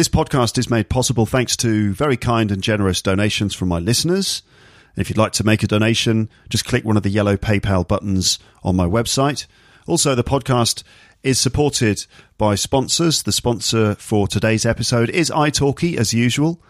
This podcast is made possible thanks to very kind and generous donations from my listeners. If you'd like to make a donation, just click one of the yellow PayPal buttons on my website. Also, the podcast is supported by sponsors. The sponsor for today's episode is italki, as usual.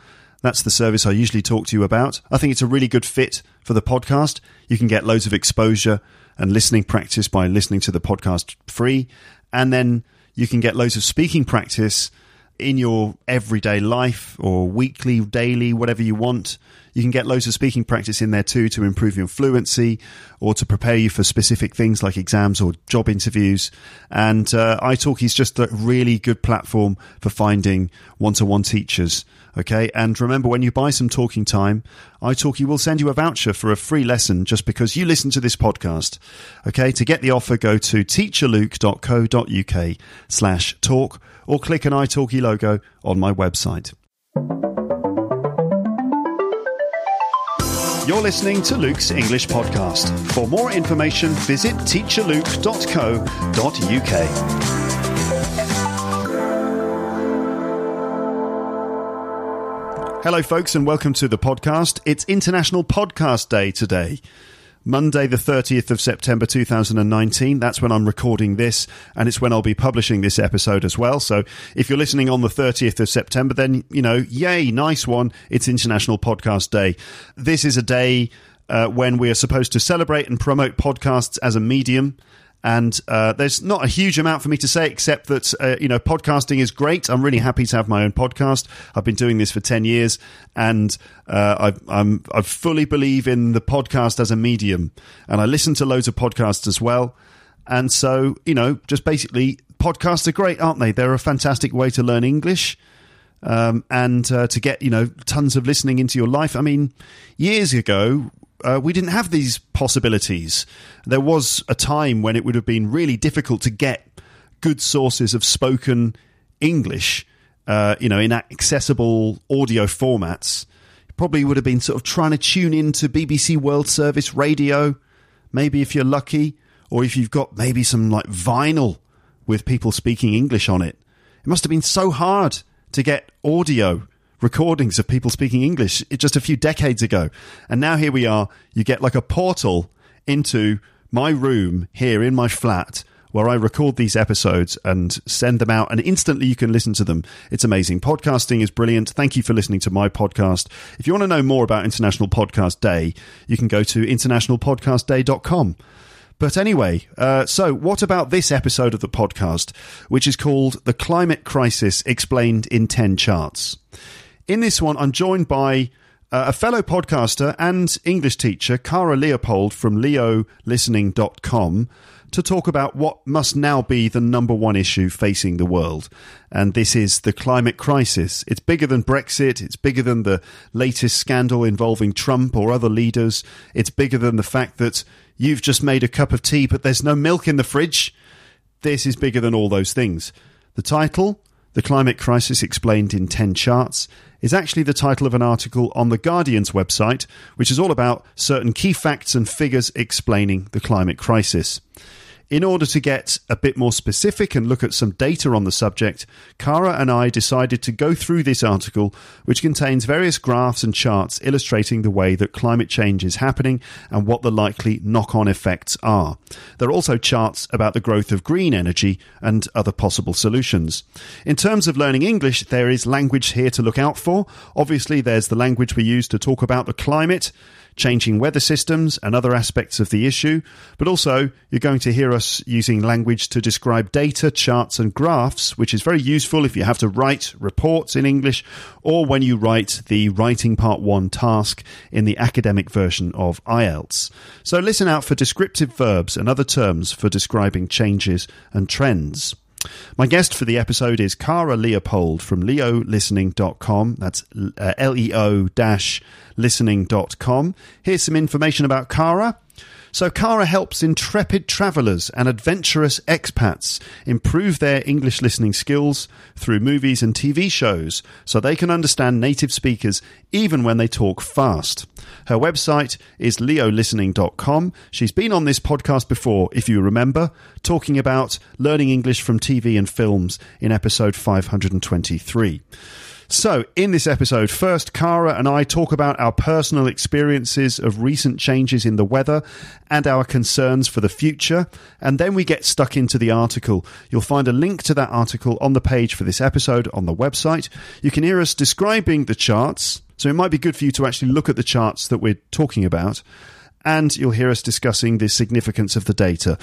That's the service I usually talk to you about. I think it's a really good fit for the podcast. You can get loads of exposure and listening practice by listening to the podcast free. And then you can get loads of speaking practice in your everyday life or weekly, daily, whatever you want. You can get loads of speaking practice in there too to improve your fluency or to prepare you for specific things like exams or job interviews. And uh, italki is just a really good platform for finding one to one teachers. Okay. And remember, when you buy some talking time, italki will send you a voucher for a free lesson just because you listen to this podcast. Okay. To get the offer, go to teacherluke.co.uk slash talk or click an italki logo on my website. You're listening to Luke's English Podcast. For more information, visit teacherluke.co.uk. Hello, folks, and welcome to the podcast. It's International Podcast Day today. Monday, the 30th of September 2019. That's when I'm recording this, and it's when I'll be publishing this episode as well. So if you're listening on the 30th of September, then, you know, yay, nice one. It's International Podcast Day. This is a day uh, when we are supposed to celebrate and promote podcasts as a medium. And uh, there's not a huge amount for me to say except that uh, you know podcasting is great. I'm really happy to have my own podcast. I've been doing this for ten years, and uh, I, I'm I fully believe in the podcast as a medium. And I listen to loads of podcasts as well. And so you know, just basically, podcasts are great, aren't they? They're a fantastic way to learn English. Um, and uh, to get you know tons of listening into your life. I mean, years ago uh, we didn't have these possibilities. There was a time when it would have been really difficult to get good sources of spoken English, uh, you know, in accessible audio formats. Probably would have been sort of trying to tune into BBC World Service radio, maybe if you're lucky, or if you've got maybe some like vinyl with people speaking English on it. It must have been so hard to get audio recordings of people speaking English just a few decades ago. And now here we are. You get like a portal into my room here in my flat where I record these episodes and send them out, and instantly you can listen to them. It's amazing. Podcasting is brilliant. Thank you for listening to my podcast. If you want to know more about International Podcast Day, you can go to internationalpodcastday.com. But anyway, uh, so what about this episode of the podcast, which is called The Climate Crisis Explained in 10 Charts? In this one, I'm joined by uh, a fellow podcaster and English teacher, Cara Leopold from leolistening.com, to talk about what must now be the number one issue facing the world. And this is the climate crisis. It's bigger than Brexit. It's bigger than the latest scandal involving Trump or other leaders. It's bigger than the fact that you've just made a cup of tea, but there's no milk in the fridge. This is bigger than all those things. The title, The Climate Crisis Explained in 10 Charts, is actually the title of an article on The Guardian's website, which is all about certain key facts and figures explaining the climate crisis. In order to get a bit more specific and look at some data on the subject, Cara and I decided to go through this article, which contains various graphs and charts illustrating the way that climate change is happening and what the likely knock on effects are. There are also charts about the growth of green energy and other possible solutions. In terms of learning English, there is language here to look out for. Obviously, there's the language we use to talk about the climate changing weather systems and other aspects of the issue, but also you're going to hear us using language to describe data, charts, and graphs, which is very useful if you have to write reports in English or when you write the Writing Part 1 task in the academic version of IELTS. So listen out for descriptive verbs and other terms for describing changes and trends. My guest for the episode is Cara Leopold from leolistening.com. That's uh, L-E-O dash listening.com. Here's some information about Cara. So, Cara helps intrepid travellers and adventurous expats improve their English listening skills through movies and TV shows so they can understand native speakers even when they talk fast. Her website is leolistening.com. She's been on this podcast before, if you remember, talking about learning English from TV and films in episode 523. So, in this episode, first, Cara and I talk about our personal experiences of recent changes in the weather and our concerns for the future. And then we get stuck into the article. You'll find a link to that article on the page for this episode on the website. You can hear us describing the charts. So, it might be good for you to actually look at the charts that we're talking about and you'll hear us discussing the significance of the data.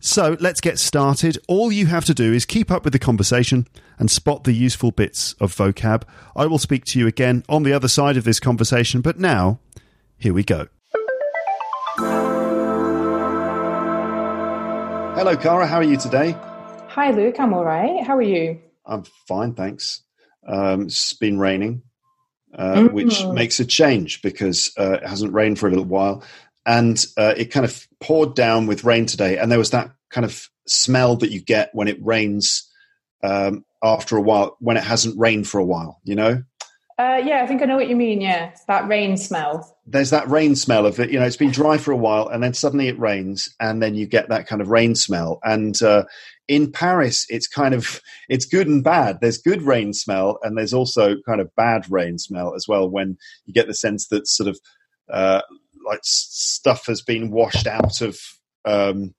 So let's get started. All you have to do is keep up with the conversation and spot the useful bits of vocab. I will speak to you again on the other side of this conversation, but now, here we go. Hello, Cara. How are you today? Hi, Luke. I'm all right. How are you? I'm fine, thanks. Um, it's been raining, uh, mm-hmm. which makes a change because uh, it hasn't rained for a little while and uh, it kind of poured down with rain today, and there was that kind of smell that you get when it rains um, after a while, when it hasn't rained for a while. You know. Uh, yeah, I think I know what you mean. Yeah, that rain smell. There's that rain smell of it. You know, it's been dry for a while, and then suddenly it rains, and then you get that kind of rain smell. And uh, in Paris, it's kind of it's good and bad. There's good rain smell, and there's also kind of bad rain smell as well. When you get the sense that sort of uh, like stuff has been washed out of um,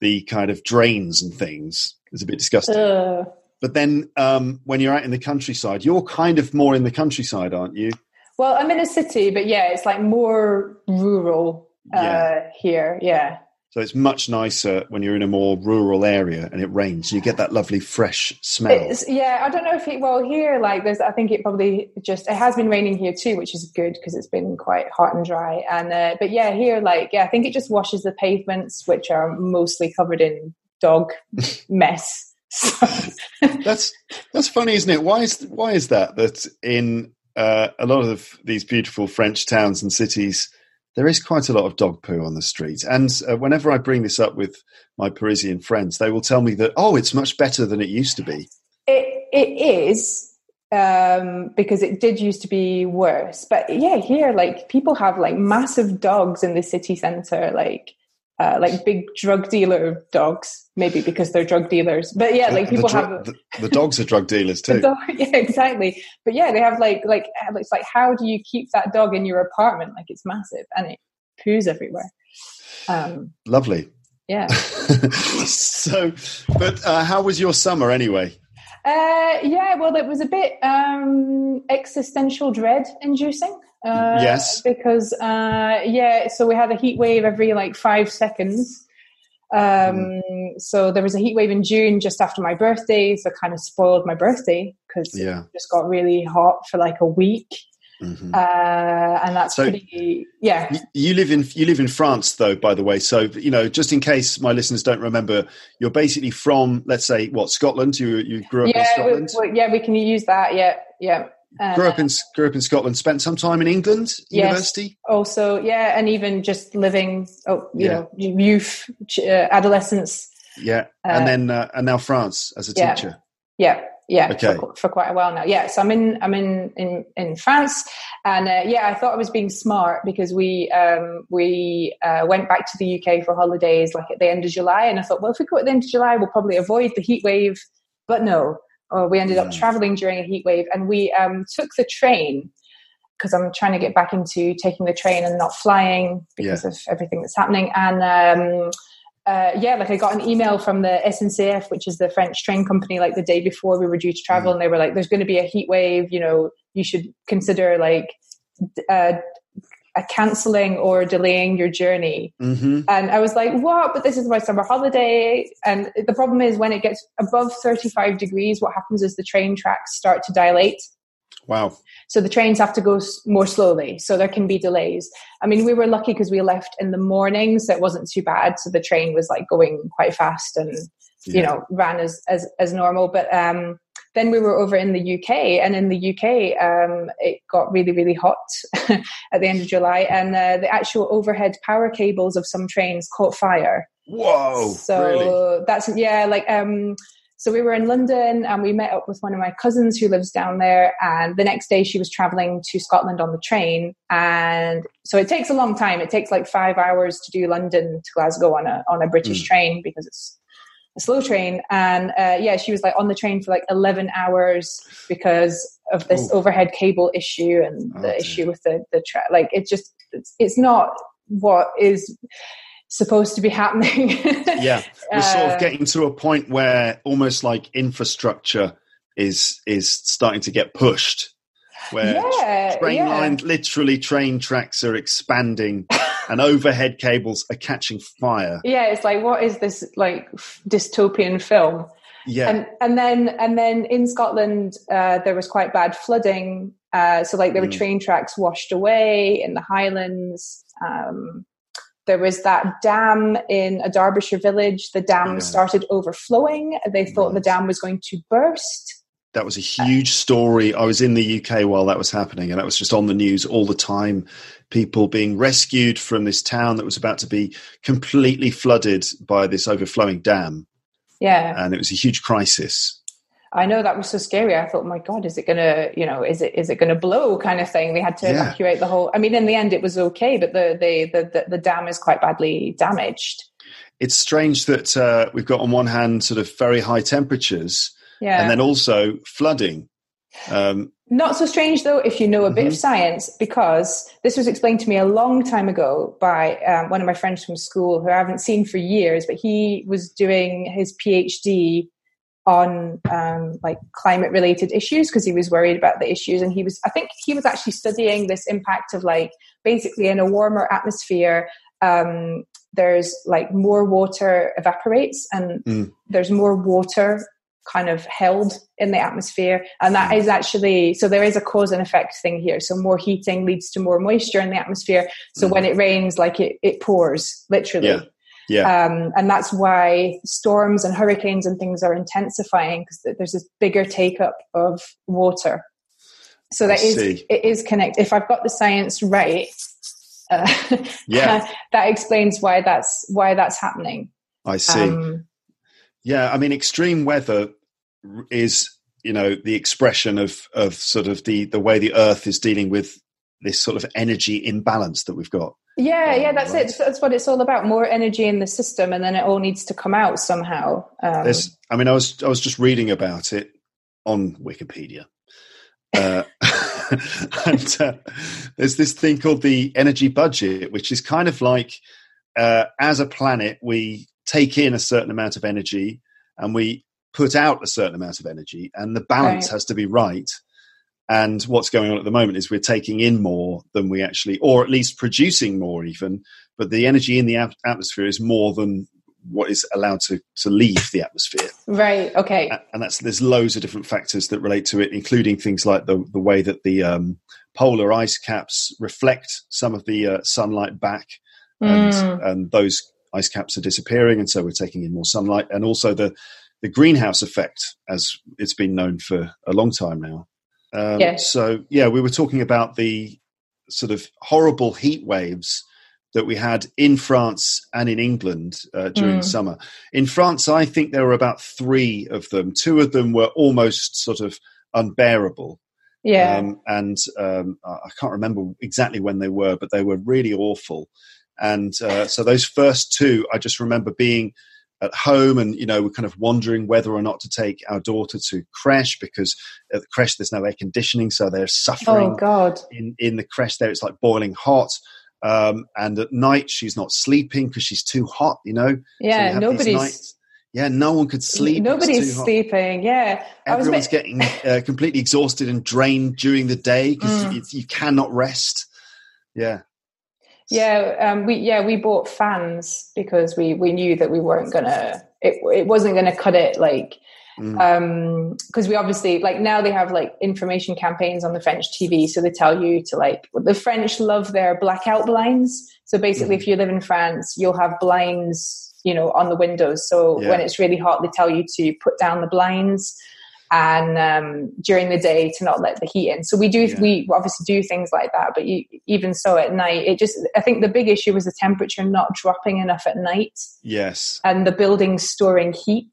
the kind of drains and things. It's a bit disgusting. Uh. But then um, when you're out in the countryside, you're kind of more in the countryside, aren't you? Well, I'm in a city, but yeah, it's like more rural uh, yeah. here. Yeah. So it's much nicer when you're in a more rural area and it rains. You get that lovely fresh smell. It's, yeah, I don't know if it. Well, here, like, there's. I think it probably just. It has been raining here too, which is good because it's been quite hot and dry. And uh, but yeah, here, like, yeah, I think it just washes the pavements, which are mostly covered in dog mess. that's that's funny, isn't it? Why is why is that? That in uh, a lot of these beautiful French towns and cities there is quite a lot of dog poo on the street. And uh, whenever I bring this up with my Parisian friends, they will tell me that, oh, it's much better than it used to be. It, it is um, because it did used to be worse. But yeah, here, like people have like massive dogs in the city center, like uh, like big drug dealer dogs, maybe because they're drug dealers. But yeah, like people the have the, the, dogs are drug dealers too. Dog, yeah, exactly. But yeah, they have like like it's like how do you keep that dog in your apartment? Like it's massive and it poos everywhere. Um, Lovely. Yeah. so, but uh, how was your summer anyway? Uh, yeah, well, it was a bit um, existential dread inducing. Uh, yes. Because, uh, yeah, so we had a heat wave every like five seconds. Um, mm. So there was a heat wave in June just after my birthday, so kind of spoiled my birthday because yeah. it just got really hot for like a week. Mm-hmm. Uh, and that's so pretty, yeah. You live in you live in France, though. By the way, so you know, just in case my listeners don't remember, you're basically from, let's say, what Scotland? You you grew up yeah, in Scotland. We, yeah, we can use that. Yeah, yeah. Uh, grew up in grew up in Scotland. Spent some time in England yes, university. Also, yeah, and even just living, oh, you yeah. know, youth, uh, adolescence. Yeah, and uh, then uh, and now France as a yeah, teacher. Yeah, yeah, okay. for, for, quite a while now. Yeah, so I'm in I'm in in in France, and uh, yeah, I thought I was being smart because we um, we uh, went back to the UK for holidays like at the end of July, and I thought, well, if we go at the end of July, we'll probably avoid the heat wave. But no, or we ended up mm. traveling during a heat wave and we um, took the train because I'm trying to get back into taking the train and not flying because yeah. of everything that's happening. And um, uh, yeah, like I got an email from the SNCF, which is the French train company, like the day before we were due to travel, mm. and they were like, "There's going to be a heat wave. You know, you should consider like uh, a canceling or delaying your journey. Mm-hmm. And I was like, what? But this is my summer holiday. And the problem is when it gets above 35 degrees, what happens is the train tracks start to dilate. Wow. So the trains have to go more slowly. So there can be delays. I mean, we were lucky because we left in the morning, so it wasn't too bad. So the train was like going quite fast and, you know, ran as, as, as normal. But, um, then we were over in the UK, and in the UK, um, it got really, really hot at the end of July, and uh, the actual overhead power cables of some trains caught fire. Whoa. so really? that's yeah, like um, so we were in London, and we met up with one of my cousins who lives down there, and the next day she was traveling to Scotland on the train, and so it takes a long time. It takes like five hours to do London to Glasgow on a on a British Mm. train because it's a slow train and uh, yeah she was like on the train for like 11 hours because of this Ooh. overhead cable issue and Oh, the dear. issue with the the track like it just it's, it's not what is supposed to be happening yeah. We're sort Uh, of getting to a point where almost like infrastructure is is starting to get pushed. Where yeah train yeah. lines, literally train tracks are expanding and overhead cables are catching fire. yeah it's like what is this like dystopian film Yeah. and and then and then in Scotland uh, there was quite bad flooding. Uh, so like there were Mm. train tracks washed away in the Highlands. Um, there was that dam in a Derbyshire village. The dam Yeah. started overflowing. They thought the dam was going to burst. That was a huge story. I was in the UK while that was happening, and that was just on the news all the time. People being rescued from this town that was about to be completely flooded by this overflowing dam, Yeah, and it was a huge crisis. I know that was so scary. I thought, my God, is it gonna, you know, is it is it gonna blow? Kind of thing. They had to Yeah. evacuate the whole. I mean, in the end, it was okay, but the the the the, the dam is quite badly damaged. It's strange that uh, we've got on one hand sort of very high temperatures, Yeah, and then also flooding. Um, Not so strange though if you know a bit of science, because this was explained to me a long time ago by um, one of my friends from school who I haven't seen for years, but he was doing his PhD on um, like climate related issues because he was worried about the issues and he was i think he was actually studying this impact of like basically in a warmer atmosphere um, there's like more water evaporates and Mm. there's more water kind of held in the atmosphere and that is actually so there is a cause and effect thing here so more heating leads to more moisture in the atmosphere so when it rains like it, it pours literally Yeah. yeah, um, and that's why storms and hurricanes and things are intensifying because there's this bigger take up of water so that I is see. it is connected if i've got the science right uh, Yeah. that explains why that's why that's happening I see. um, Yeah, I mean, extreme weather is, you know, the expression of of sort of the the way the Earth is dealing with this sort of energy imbalance that we've got. yeah Um, yeah that's right. it that's what it's all about more energy in the system and then it all needs to come out somehow um, There's, I mean, I was I was just reading about it on Wikipedia, uh, and uh, there's this thing called the energy budget, which is kind of like uh, as a planet we take in a certain amount of energy and we put out a certain amount of energy, and the balance Right. has to be right. And what's going on at the moment is we're taking in more than we actually, or at least producing more, even. But the energy in the ap- atmosphere is more than what is allowed to, to leave the atmosphere. right okay And that's there's loads of different factors that relate to it, including things like the the way that the um, polar ice caps reflect some of the uh, sunlight back, and Mm. and those ice caps are disappearing, and so we're taking in more sunlight, and also the the greenhouse effect, as it's been known for a long time now. Um, Yes. So yeah, we were talking about the sort of horrible heat waves that we had in France and in England uh, during Mm. the summer. In France, I think there were about three of them. Two of them were almost sort of unbearable. yeah Um, and um, I I can't remember exactly when they were, but they were really awful. And uh, so those first two, I just remember being at home and, you know, we're kind of wondering whether or not to take our daughter to creche because at the creche there's no air conditioning. So they're suffering oh god in, in the creche there. It's like boiling hot. Um, and at night she's not sleeping because she's too hot, you know? So you yeah have nobody's yeah, no one could sleep. Nobody's sleeping. Yeah, I was Everyone's bit- getting uh, completely exhausted and drained during the day because Mm. you, you cannot rest. Yeah, Yeah, um, we yeah we bought fans because we we knew that we weren't gonna it it wasn't gonna cut it like because mm. um, we obviously like now they have like information campaigns on the French TV, so they tell you to like the French love their blackout blinds. So basically, mm. if you live in France, you'll have blinds, you know, on the windows. So yeah. when it's really hot, they tell you to put down the blinds and um, during the day to not let the heat in. So we do yeah. we obviously do things like that, but you, even so at night, it just I think the big issue was the temperature not dropping enough at night. Yes, and the building storing heat.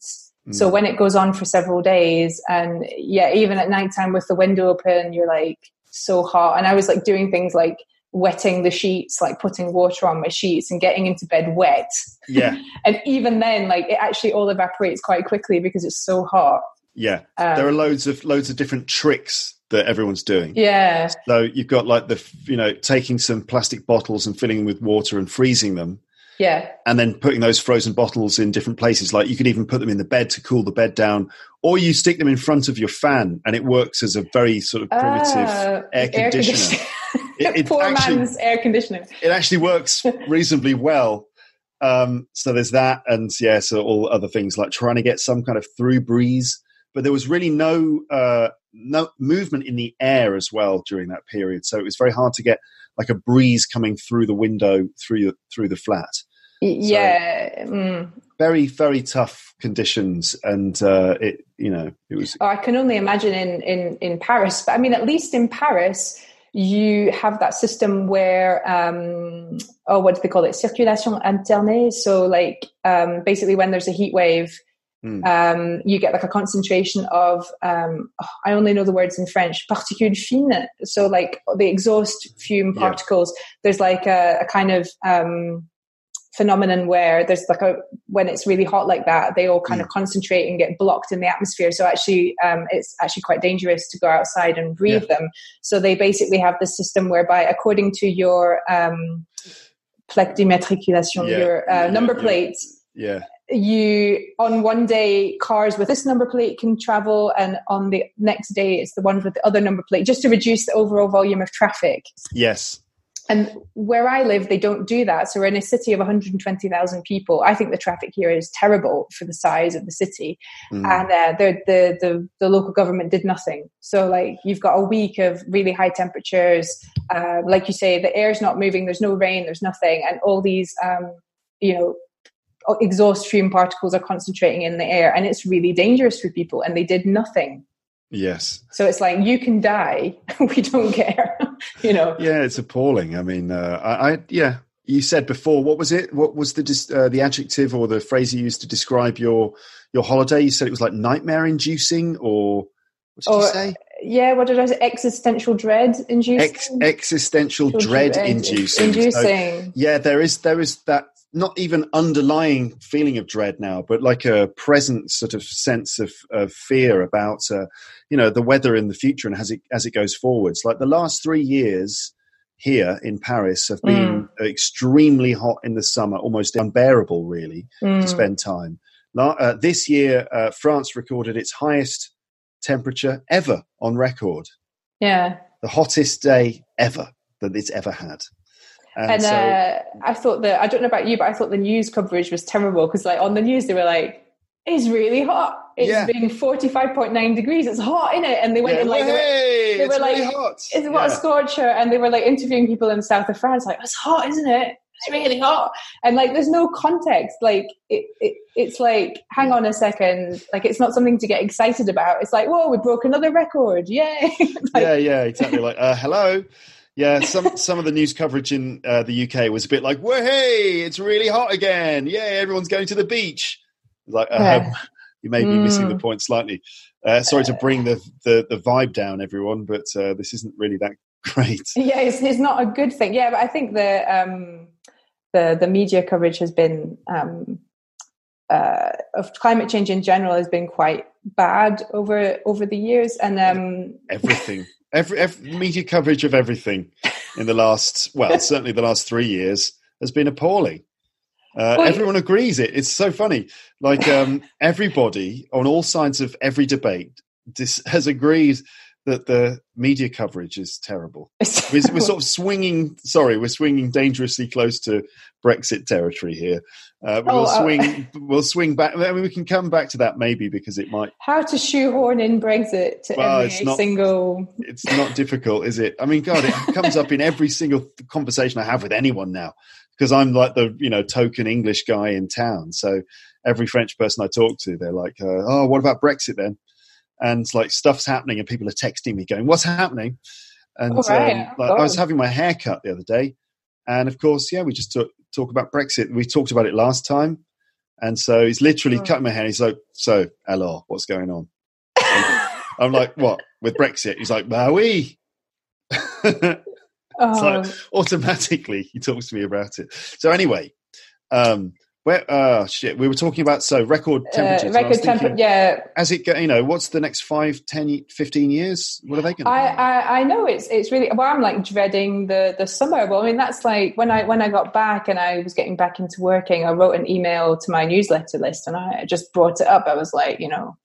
So mm. when it goes on for several days, and yeah, even at nighttime with the window open, you're like so hot. And I was like doing things like wetting the sheets, like putting water on my sheets and getting into bed wet. Yeah. and even then, like it actually all evaporates quite quickly because it's so hot. Yeah. Um, there are loads of loads of different tricks that everyone's doing. Yeah. So you've got like the you know taking some plastic bottles and filling them with water and freezing them yeah. And then putting those frozen bottles in different places. Like you could even put them in the bed to cool the bed down, or you stick them in front of your fan and it works as a very sort of primitive uh, air conditioner. Air it, it Poor actually, man's air conditioner. It actually works reasonably well. Um, so there's that, and yeah, so all other things like trying to get some kind of through breeze. But there was really no uh, no movement in the air as well during that period, so it was very hard to get like a breeze coming through the window through the, through the flat. Yeah. So, mm. Very very tough conditions, and uh, it you know it was. Oh, I can only imagine in in in Paris, but I mean, at least in Paris. You have that system where, um, oh, what do they call it? Circulation alternée. So, like, um, basically, when there's a heat wave, Mm. Um, you get like a concentration of um, oh, I only know the words in French particules fines so like the exhaust fume particles yeah. there's like a, a kind of um, phenomenon where there's like a when it's really hot like that they all kind mm. of concentrate and get blocked in the atmosphere so actually um, it's actually quite dangerous to go outside and breathe yeah. them so they basically have this system whereby according to your um, plaque d'immatriculation yeah. your uh, number plates yeah you on one day cars with this number plate can travel and on the next day it's the ones with the other number plate just to reduce the overall volume of traffic. Yes. And where i live they don't do that. So we're in a city of 120000 people. I think the traffic here is terrible for the size of the city. Mm. and uh, the, the, the, the, local government did nothing. So like you've got a week of really high temperatures. Uh, like you say the air's not moving. There's no rain. There's nothing. And all these um, you know exhaust fume particles are concentrating in the air and it's really dangerous for people and they did nothing yes so it's like you can die we don't care you know yeah it's appalling i mean uh, I, I, yeah you said before what was it what was the uh, the adjective or the phrase you used to describe your your holiday you said it was like nightmare inducing or what did or, you say yeah, what did I say? Existential dread inducing. Ex- existential dread, dread inducing. Inducing. So, yeah, there is there is that not even underlying feeling of dread now, but like a present sort of sense of, of fear about, uh, you know, the weather in the future and as it as it goes forwards. Like the last three years here in Paris have been mm. extremely hot in the summer, almost unbearable, really, mm. to spend time. Uh, this year, uh, France recorded its highest temperature ever on record. Yeah, the hottest day ever that it's ever had. And, and so, uh, I thought that I don't know about you, but I thought the news coverage was terrible because, like, on the news they were like, "It's really hot. It's yeah. been forty five point nine degrees. It's hot in it." And they went yeah. in like, hey, they were, like, really hot. "It's what yeah. a scorcher!" And they were like interviewing people in the south of France, like, "It's hot, isn't it?" It's really hot, and like, there's no context. Like, it, it, it's like, hang on a second, like, it's not something to get excited about. It's like, whoa, we broke another record, yay! like, yeah, yeah, exactly. Like, uh, hello, yeah, some some of the news coverage in uh, the UK was a bit like, "Well, hey, it's really hot again! Yeah, everyone's going to the beach." Like, uh, you may be mm. missing the mm. point slightly. Uh, sorry to bring the, the, the vibe down, everyone, but uh, this isn't really that great. Yeah, it's, it's not a good thing. Yeah, but I think the um, the the media coverage has been um, uh, of climate change in general has been quite bad over over the years, and um, everything every, every media coverage of everything in the last, well, certainly the last three years has been appalling. Uh, everyone agrees it. It's so funny. Like um, everybody on all sides of every debate dis- has agreed that the media coverage is terrible. We're, we're, sort of swinging. Sorry, we're swinging dangerously close to Brexit territory here. Uh, oh, we'll uh, swing. We'll swing back. I mean, we can come back to that maybe because it might. How to shoehorn in Brexit to well, every not, single. It's not difficult, is it? I mean, God, it comes up in every single conversation I have with anyone now because I'm like the you know token English guy in town. So every French person I talk to, they're like, uh, "Oh, what about Brexit then?" And like stuff's happening and people are texting me going what's happening? And right. um, like, i was having my hair cut the other day and of course yeah we just talk, talk about brexit. We talked about it last time and so he's literally oh. cutting my hair he's like so hello what's going on? I'm like what? With brexit? He's like bah oui oh. like automatically he talks to me about it. So anyway um where, uh, shit, we were talking about so record temperature. Uh, record temperature, yeah. As it, go, you know, what's the next five, 10, 15 years? What are they going to? I, I, I, know it's it's really. Well, I'm like dreading the the summer. Well, I mean, that's like when I when I got back and I was getting back into working. I wrote an email to my newsletter list and I just brought it up. I was like, you know,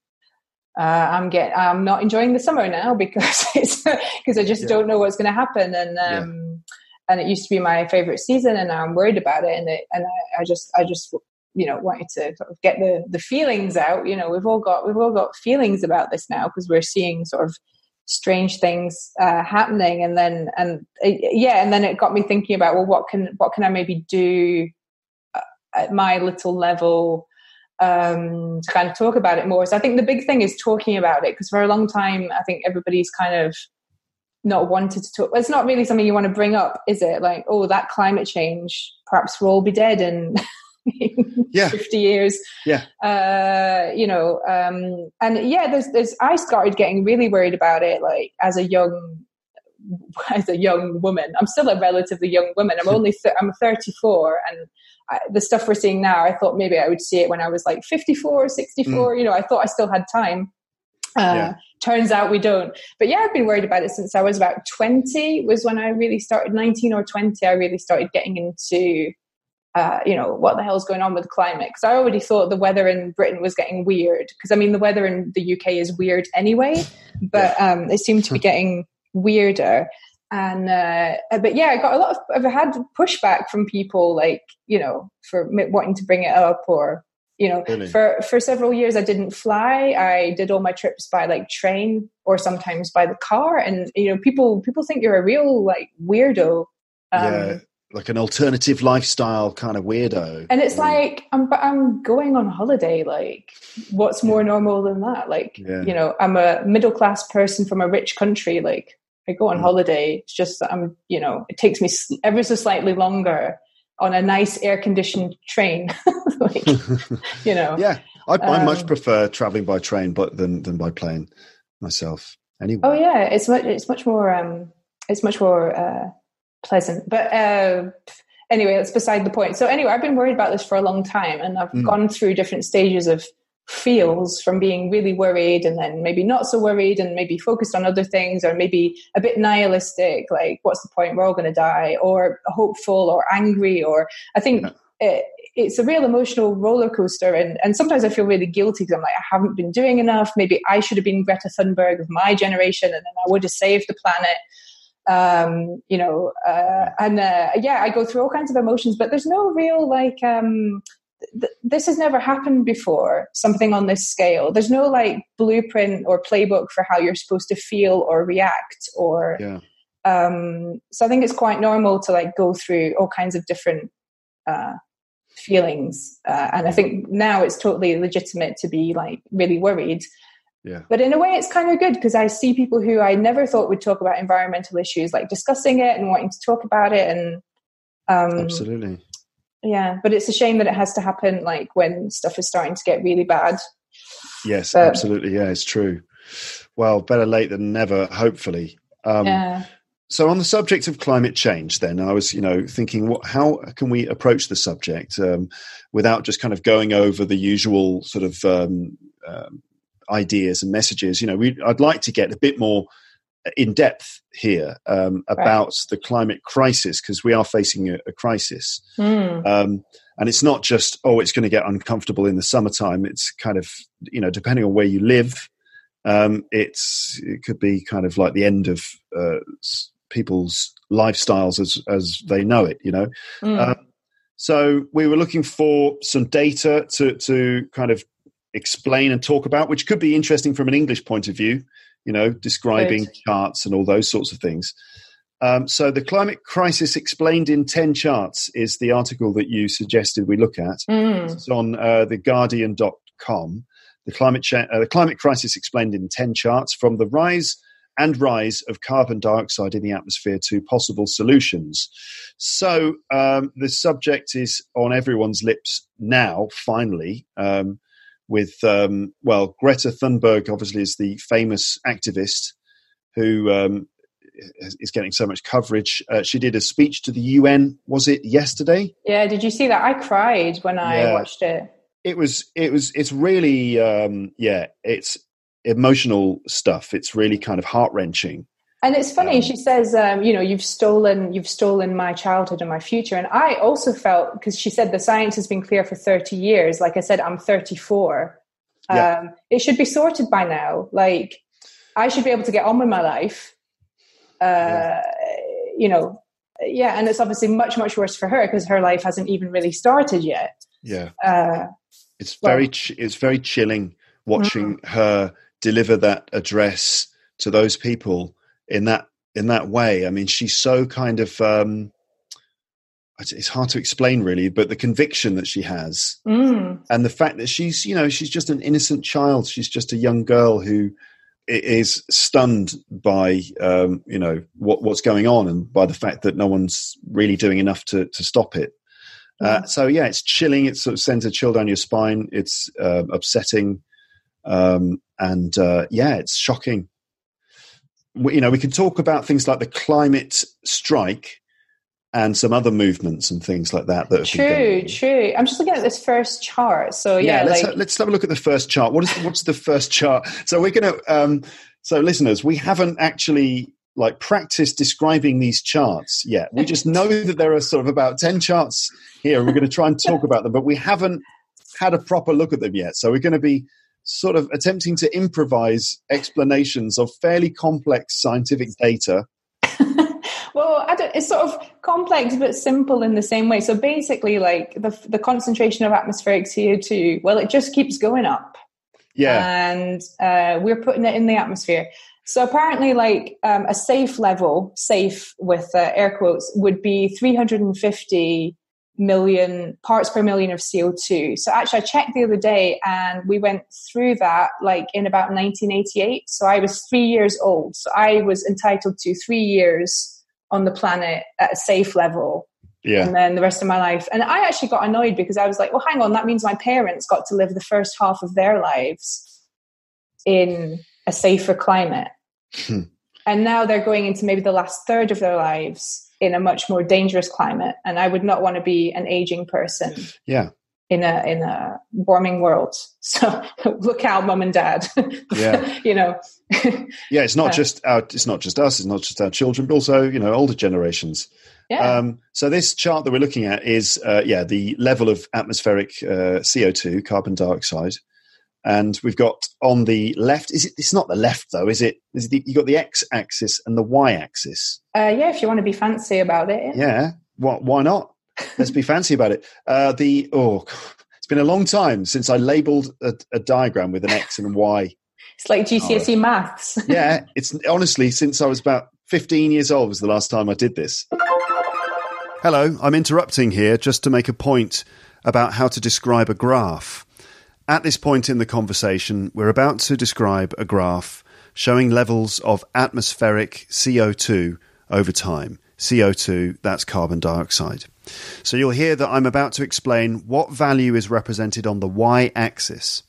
uh, I'm get I'm not enjoying the summer now because it's because I just yeah. don't know what's going to happen and. Um, yeah and it used to be my favorite season and now i'm worried about it and it, and I, I, just i just you know wanted to sort of get the the feelings out. You know we've all got we've all got feelings about this now because we're seeing sort of strange things uh, happening and then and uh, yeah and then it got me thinking about well what can what can i maybe do uh, at my little level um, to kind of talk about it more? So i think the big thing is talking about it because for a long time i think everybody's kind of not wanted to talk. It's not really something you want to bring up, is it? Like, oh, that climate change, perhaps we'll all be dead in yeah. 50 years. Yeah. Uh, you know, um, and yeah, there's, there's, I started getting really worried about it, like as a young, as a young woman. I'm still a relatively young woman. I'm only, th- I'm 34 and I, the stuff we're seeing now, I thought maybe I would see it when I was like 54, 64. Mm. You know, I thought I still had time. Uh, yeah. Turns out we don't. But yeah, I've been worried about it since I was about 20, was when I really started, 19 or 20, I really started getting into, uh, you know, what the hell's going on with climate? Because I already thought the weather in Britain was getting weird. Because I mean, the weather in the UK is weird anyway, but um, it seemed to be getting weirder. And uh, but yeah, I got a lot of. I've had pushback from people, like you know, for wanting to bring it up or you know really? for for several years i didn't fly i did all my trips by like train or sometimes by the car and you know people people think you're a real like weirdo um, yeah like an alternative lifestyle kind of weirdo and it's like i'm but i'm going on holiday like what's more yeah. normal than that like yeah. you know i'm a middle class person from a rich country like i go on mm. holiday it's just that i'm you know it takes me ever so slightly longer on a nice air conditioned train. like, you know. Yeah, I, I um, much prefer traveling by train, but than than by plane myself. Anyway. Oh yeah, it's much it's much more um, it's much more uh, pleasant. But uh, anyway, that's beside the point. So anyway, I've been worried about this for a long time, and I've mm. gone through different stages of feels from being really worried and then maybe not so worried and maybe focused on other things or maybe a bit nihilistic like what's the point? We're all going to die. Or hopeful or angry or i think it, it's a real emotional roller coaster and, and sometimes i feel really guilty because i'm like i haven't been doing enough. Maybe i should have been greta thunberg of my generation and then i would have saved the planet. Um you know uh, and uh, yeah i go through all kinds of emotions but there's no real like um th- this has never happened before something on this scale there's no like blueprint or playbook for how you're supposed to feel or react or yeah. um so i think it's quite normal to like go through all kinds of different uh feelings uh, and i think now it's totally legitimate to be like really worried yeah. But in a way, it's kind of good because I see people who I never thought would talk about environmental issues, like discussing it and wanting to talk about it. And um, absolutely, yeah but it's a shame that it has to happen like when stuff is starting to get really bad. Yes but, absolutely. Yeah it's true. Well better late than never hopefully. Um, yeah. so on the subject of climate change then i was you know thinking what how can we approach the subject um, without just kind of going over the usual sort of um, um ideas and messages? You know we, i'd like to get a bit more in depth here um, about right. the climate crisis because we are facing a, a crisis. Mm. Um, and it's not just, oh, it's going to get uncomfortable in the summertime. It's kind of, you know, depending on where you live, Um, it's it could be kind of like the end of uh, people's lifestyles as as they know it. You know. Mm. So we were looking for some data to to kind of explain and talk about, which could be interesting from an English point of view. You know, describing Good. charts and all those sorts of things. Um, so, the climate crisis explained in ten charts is the article that you suggested we look at. Mm. It's on uh, theguardian.com. The climate cha- uh, the climate crisis explained in ten charts from the rise and rise of carbon dioxide in the atmosphere to possible solutions. So, um, the subject is on everyone's lips now, finally, um, with, um, well, Greta Thunberg obviously is the famous activist who um, is getting so much coverage. Uh, she did a speech to the UN, was it yesterday? Yeah, did you see that? I cried when I yeah. watched it. It was, it was, it's really, um, yeah, it's emotional stuff. It's really kind of heart wrenching. And it's funny. She says, um, "You know, you've stolen, you've stolen my childhood and my future." And I also felt because she said the science has been clear for thirty years. Like I said, I'm 34. Yeah. Um, it should be sorted by now. Like I should be able to get on with my life. Uh, yeah. You know, yeah. And it's obviously much, much worse for her because her life hasn't even really started yet. Yeah. Uh, it's very, ch- it's very chilling watching mm. her deliver that address to those people in that in that way. I mean, she's so kind of um, it's hard to explain really, but the conviction that she has mm. and the fact that she's you know she's just an innocent child. She's just a young girl who is stunned by um, you know what, what's going on and by the fact that no one's really doing enough to to stop it. Uh, mm. so yeah, it's chilling. It sort of sends a chill down your spine. It's uh, upsetting. Um, and uh, yeah, it's shocking. We, you know, we can talk about things like the climate strike and some other movements and things like that. that true, true. I'm just looking at this first chart. So yeah, yeah let's like... ha- let's have a look at the first chart. What is what's the first chart? So we're going to. Um, so listeners, we haven't actually like practiced describing these charts yet. We just know that there are sort of about ten charts here, and we're going to try and talk about them, but we haven't had a proper look at them yet. So we're going to be sort of attempting to improvise explanations of fairly complex scientific data. well, it's sort of complex but simple in the same way. So basically, like the the concentration of atmospheric CO two, well, it just keeps going up. Yeah, and uh, we're putting it in the atmosphere. So apparently, like um, a safe level, safe with uh, air quotes, would be 350 million parts per million of CO2. So actually, I checked the other day and we went through that like in about 1988. So I was three years old. So I was entitled to three years on the planet at a safe level. Yeah. And then the rest of my life. And I actually got annoyed because I was like, well, hang on, that means my parents got to live the first half of their lives in a safer climate. Hmm. and now they're going into maybe the last third of their lives in a much more dangerous climate and i would not want to be an aging person yeah. in a in a warming world. So look out mom and dad. Yeah. You know. Yeah it's not uh, just our it's not just us it's not just our children but also you know older generations. Yeah. Um, so this chart that we're looking at is uh, yeah the level of atmospheric uh, co2 carbon dioxide and we've got on the left is it it's not the left though is it? Is it you got the x axis and the y axis. Uh, yeah if you want to be fancy about it. Yeah, yeah. What, why not? Let's be fancy about it. Uh, the oh it's been a long time since i labeled a, a diagram with an x and a y. It's like gcse oh. maths. Yeah it's honestly since i was about 15 years old was the last time i did this. Hello i'm interrupting here just to make a point about how to describe a graph at this point in the conversation, we're about to describe a graph showing levels of atmospheric CO2 over time. CO2, that's carbon dioxide. So you'll hear that I'm about to explain what value is represented on the y axis.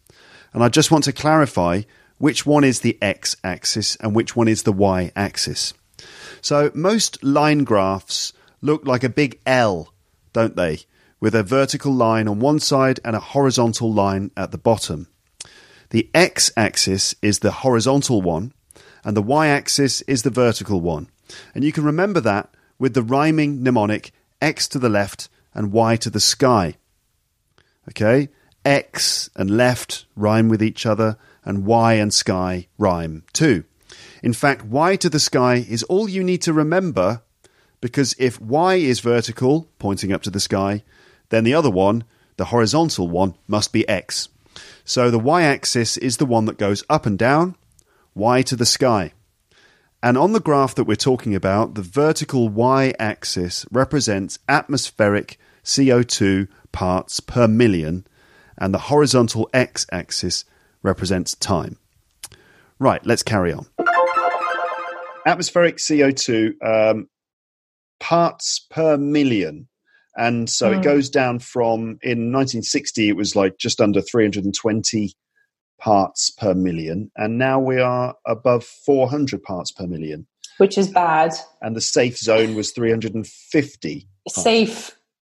And I just want to clarify which one is the x axis and which one is the y axis. So most line graphs look like a big L, don't they? With a vertical line on one side and a horizontal line at the bottom. The x axis is the horizontal one, and the y axis is the vertical one. And you can remember that with the rhyming mnemonic x to the left and y to the sky. Okay? X and left rhyme with each other, and Y and sky rhyme too. In fact, Y to the sky is all you need to remember because if Y is vertical, pointing up to the sky, then the other one, the horizontal one, must be X. So the Y axis is the one that goes up and down, Y to the sky. And on the graph that we're talking about, the vertical Y axis represents atmospheric CO2 parts per million, and the horizontal X axis represents time. Right, let's carry on. Atmospheric CO2 um, parts per million. And so mm. it goes down from in 1960, it was like just under 320 parts per million. And now we are above 400 parts per million. Which is bad. And the safe zone was 350. Safe,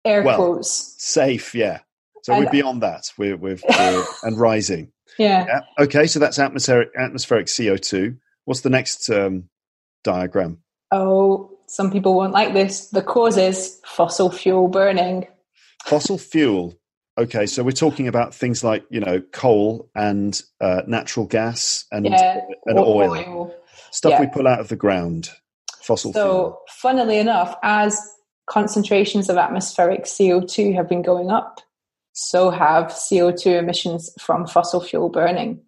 air well, quotes. Safe, yeah. So and, we're beyond that. We're, we're, we're and rising. Yeah. yeah. Okay, so that's atmospheric atmospheric CO2. What's the next um, diagram? Oh, some people won't like this. The cause is fossil fuel burning. Fossil fuel. Okay, so we're talking about things like you know coal and uh, natural gas and yeah, and oil, oil. stuff yeah. we pull out of the ground. Fossil so, fuel. funnily enough, as concentrations of atmospheric CO two have been going up, so have CO two emissions from fossil fuel burning.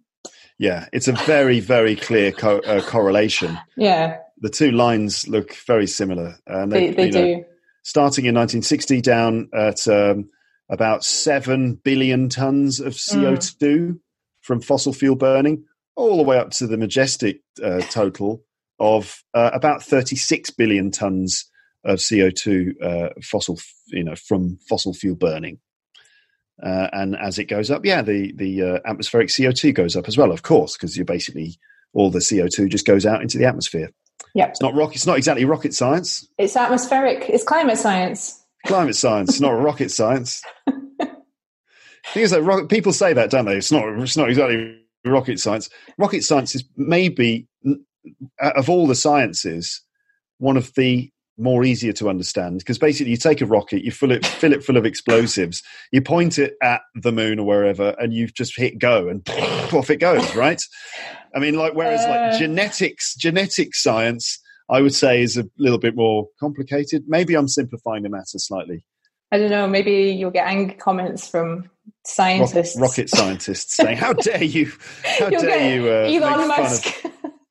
Yeah, it's a very very clear co- uh, correlation. Yeah, the two lines look very similar. And they, they, they do. starting in 1960, down at um, about 7 billion tons of CO2 mm. from fossil fuel burning, all the way up to the majestic uh, total of uh, about 36 billion tons of CO2 uh, fossil, you know, from fossil fuel burning. Uh, and as it goes up, yeah, the the uh, atmospheric CO2 goes up as well, of course, because you're basically all the CO2 just goes out into the atmosphere. Yeah. It's not rock. It's not exactly rocket science. It's atmospheric. It's climate science. Climate science, It's not rocket science. thing is that people say that, don't they? It's not. It's not exactly rocket science. Rocket science is maybe of all the sciences one of the more easier to understand because basically you take a rocket, you fill it, fill it full of explosives, you point it at the moon or wherever, and you just hit go, and off it goes, right? I mean, like whereas uh, like genetics, genetic science, I would say is a little bit more complicated. Maybe I'm simplifying the matter slightly. I don't know. Maybe you'll get angry comments from scientists, rocket, rocket scientists, saying, "How dare you? How you'll dare you?" Uh, Elon Musk.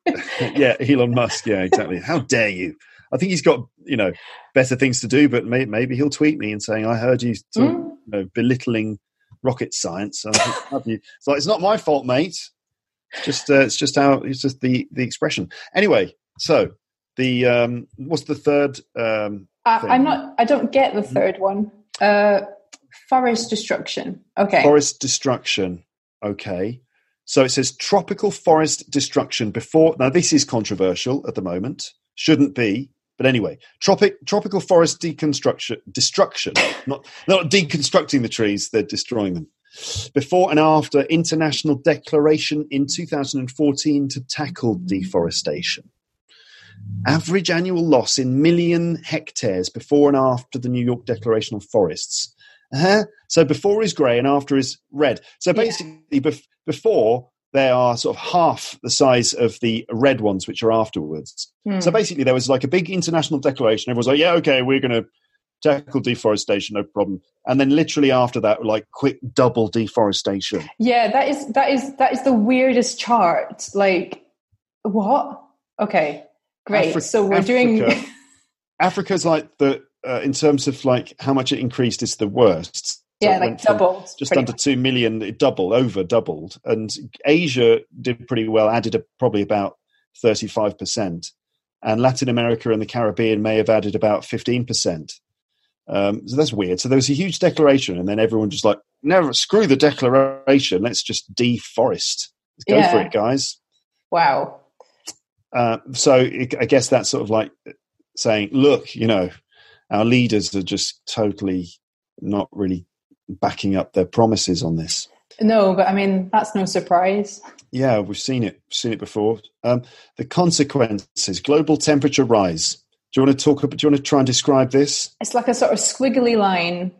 Of... yeah, Elon Musk. Yeah, exactly. How dare you? I think he's got you know better things to do, but may, maybe he'll tweet me and saying, "I heard you, sort mm. you know, belittling rocket science." So it's like it's not my fault, mate. Just uh, it's just how it's just the the expression. Anyway, so the um, what's the third? Um, uh, I'm not. I don't get the third one. Uh, forest destruction. Okay. Forest destruction. Okay. So it says tropical forest destruction before. Now this is controversial at the moment. Shouldn't be. But anyway, tropic, tropical forest deconstruction, destruction, not, not deconstructing the trees, they're destroying them. Before and after international declaration in 2014 to tackle deforestation. Average annual loss in million hectares before and after the New York Declaration on Forests. Uh-huh. So before is grey and after is red. So basically, yeah. bef- before they are sort of half the size of the red ones, which are afterwards. Mm. So basically, there was like a big international declaration. Everyone's like, yeah, okay, we're going to tackle deforestation, no problem. And then literally after that, like quick double deforestation. Yeah, that is that is that is the weirdest chart. Like, what? Okay, great. Afri- so we're Africa, doing. Africa's like the uh, in terms of like how much it increased is the worst. So yeah, like doubled. Just under much. two million, it doubled, over doubled. And Asia did pretty well, added a, probably about 35%. And Latin America and the Caribbean may have added about 15%. Um, so that's weird. So there was a huge declaration, and then everyone just like, never screw the declaration. Let's just deforest. Let's go yeah. for it, guys. Wow. Uh, so it, I guess that's sort of like saying, look, you know, our leaders are just totally not really backing up their promises on this. No, but I mean that's no surprise. Yeah, we've seen it. Seen it before. Um, the consequences: global temperature rise. Do you want to talk? About do you want to try and describe this? It's like a sort of squiggly line,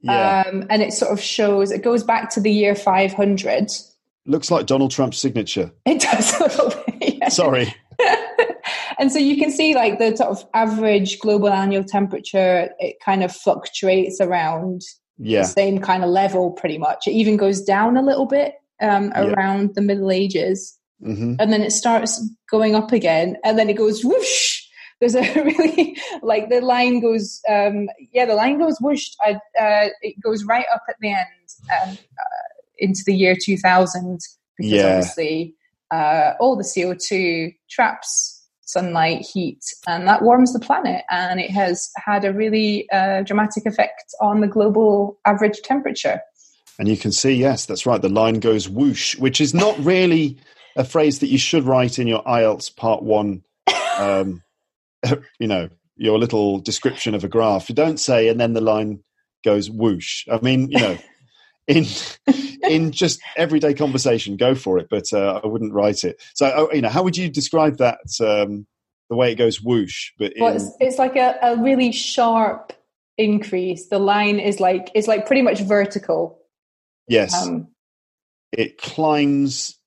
yeah. um, and it sort of shows. It goes back to the year five hundred, looks like Donald Trump's signature. It does a little bit. Yeah. Sorry. and so you can see like the sort of average global annual temperature, it kind of fluctuates around Yeah. the same kind of level pretty much. It even goes down a little bit um, Yeah. around the Middle Ages. hmm and then it starts going up again and then it goes whoosh there's a really like the line goes um yeah the line goes whoosh I, uh, it goes right up at the end um, uh, into the year 2000 because Yeah. obviously uh, all the co2 traps sunlight heat and that warms the planet and it has had a really uh, dramatic effect on the global average temperature And you can see, yes, that's right. The line goes whoosh, which is not really a phrase that you should write in your IELTS Part One. Um, you know, your little description of a graph. You don't say, and then the line goes whoosh. I mean, you know, in in just everyday conversation, go for it. But uh, I wouldn't write it. So, oh, you know, how would you describe that? Um, the way it goes whoosh, but in, Well, it's, it's like a, a really sharp increase. The line is like it's like pretty much vertical. yes, Um, it climbs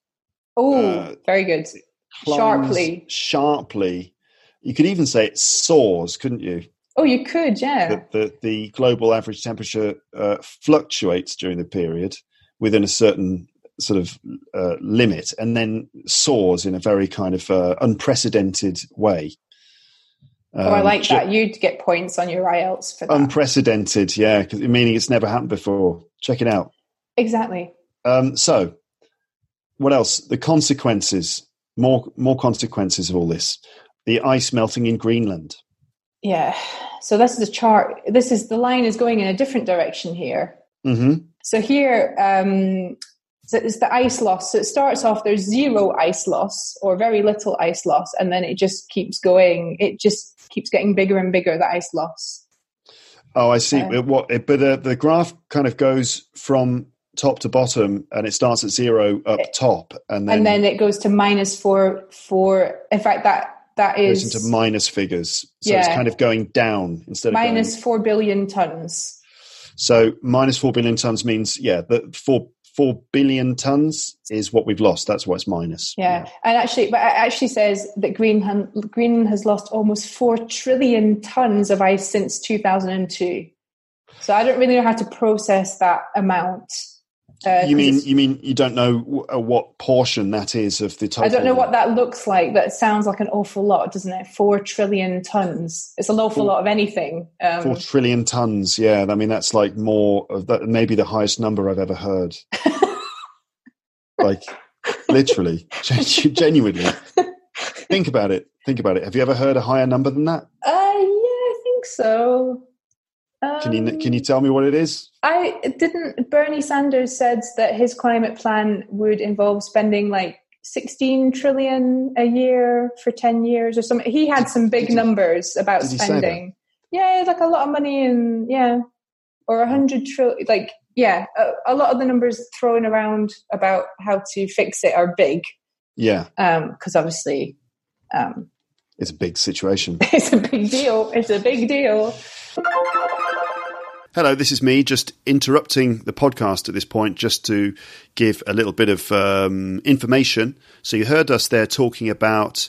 oh, Uh, very good. climbs Sharply. Sharply. You could even say it soars, couldn't you? Oh, you could, yeah. That the, the global average temperature uh, fluctuates during the period within a certain sort of uh, limit and then soars in a very kind of uh, unprecedented way. oh, I Um, like that. You'd get points on your IELTS for that. Unprecedented, yeah, meaning it's never happened before. Check it out. exactly. Um, so, what else? The consequences, more more consequences of all this. The ice melting in Greenland. Yeah. So this is a chart. This is the line is going in a different direction here. hmm So here, um, so it's the ice loss. So it starts off there's zero ice loss or very little ice loss, and then it just keeps going. It just keeps getting bigger and bigger. The ice loss. Oh, I see. Uh, what? It, but uh, the graph kind of goes from top to bottom, and it starts at zero up top, and then, and then it goes to minus four four. In fact, that that goes into minus figures. So it's kind of going down instead of minus four billion tons. so minus four billion tons means yeah, that four four billion tons is what we've lost. That's why it's minus. Yeah, and actually, but it actually says that Greenland Greenland has lost almost four trillion tons of ice since two thousand and two. So I don't really know how to process that amount. Uh, You mean you mean you don't know w- uh, what portion that is of the total? I don't know what that looks like. That sounds like an awful lot, doesn't it? Four trillion tons. It's an awful lot of anything. Um, Four trillion tons. Yeah, I mean that's like more of that. Maybe the highest number I've ever heard. like literally, gen- genuinely. Think about it. Think about it. Have you ever heard a higher number than that? uh, yeah, I think so. Can you Um, can you tell me what it is? I didn't. Bernie Sanders said that his climate plan would involve spending like 16 trillion a year for 10 years or something. He had some big he- numbers about did he say that? spending. Yeah, like a lot of money and yeah, or a hundred trillion. Like yeah, a, a lot of the numbers thrown around about how to fix it are big Yeah, because obviously um, it's a big situation. it's a big deal. It's a big deal. Hello, this is me just interrupting the podcast at this point just to give a little bit of um, information. So, you heard us there talking about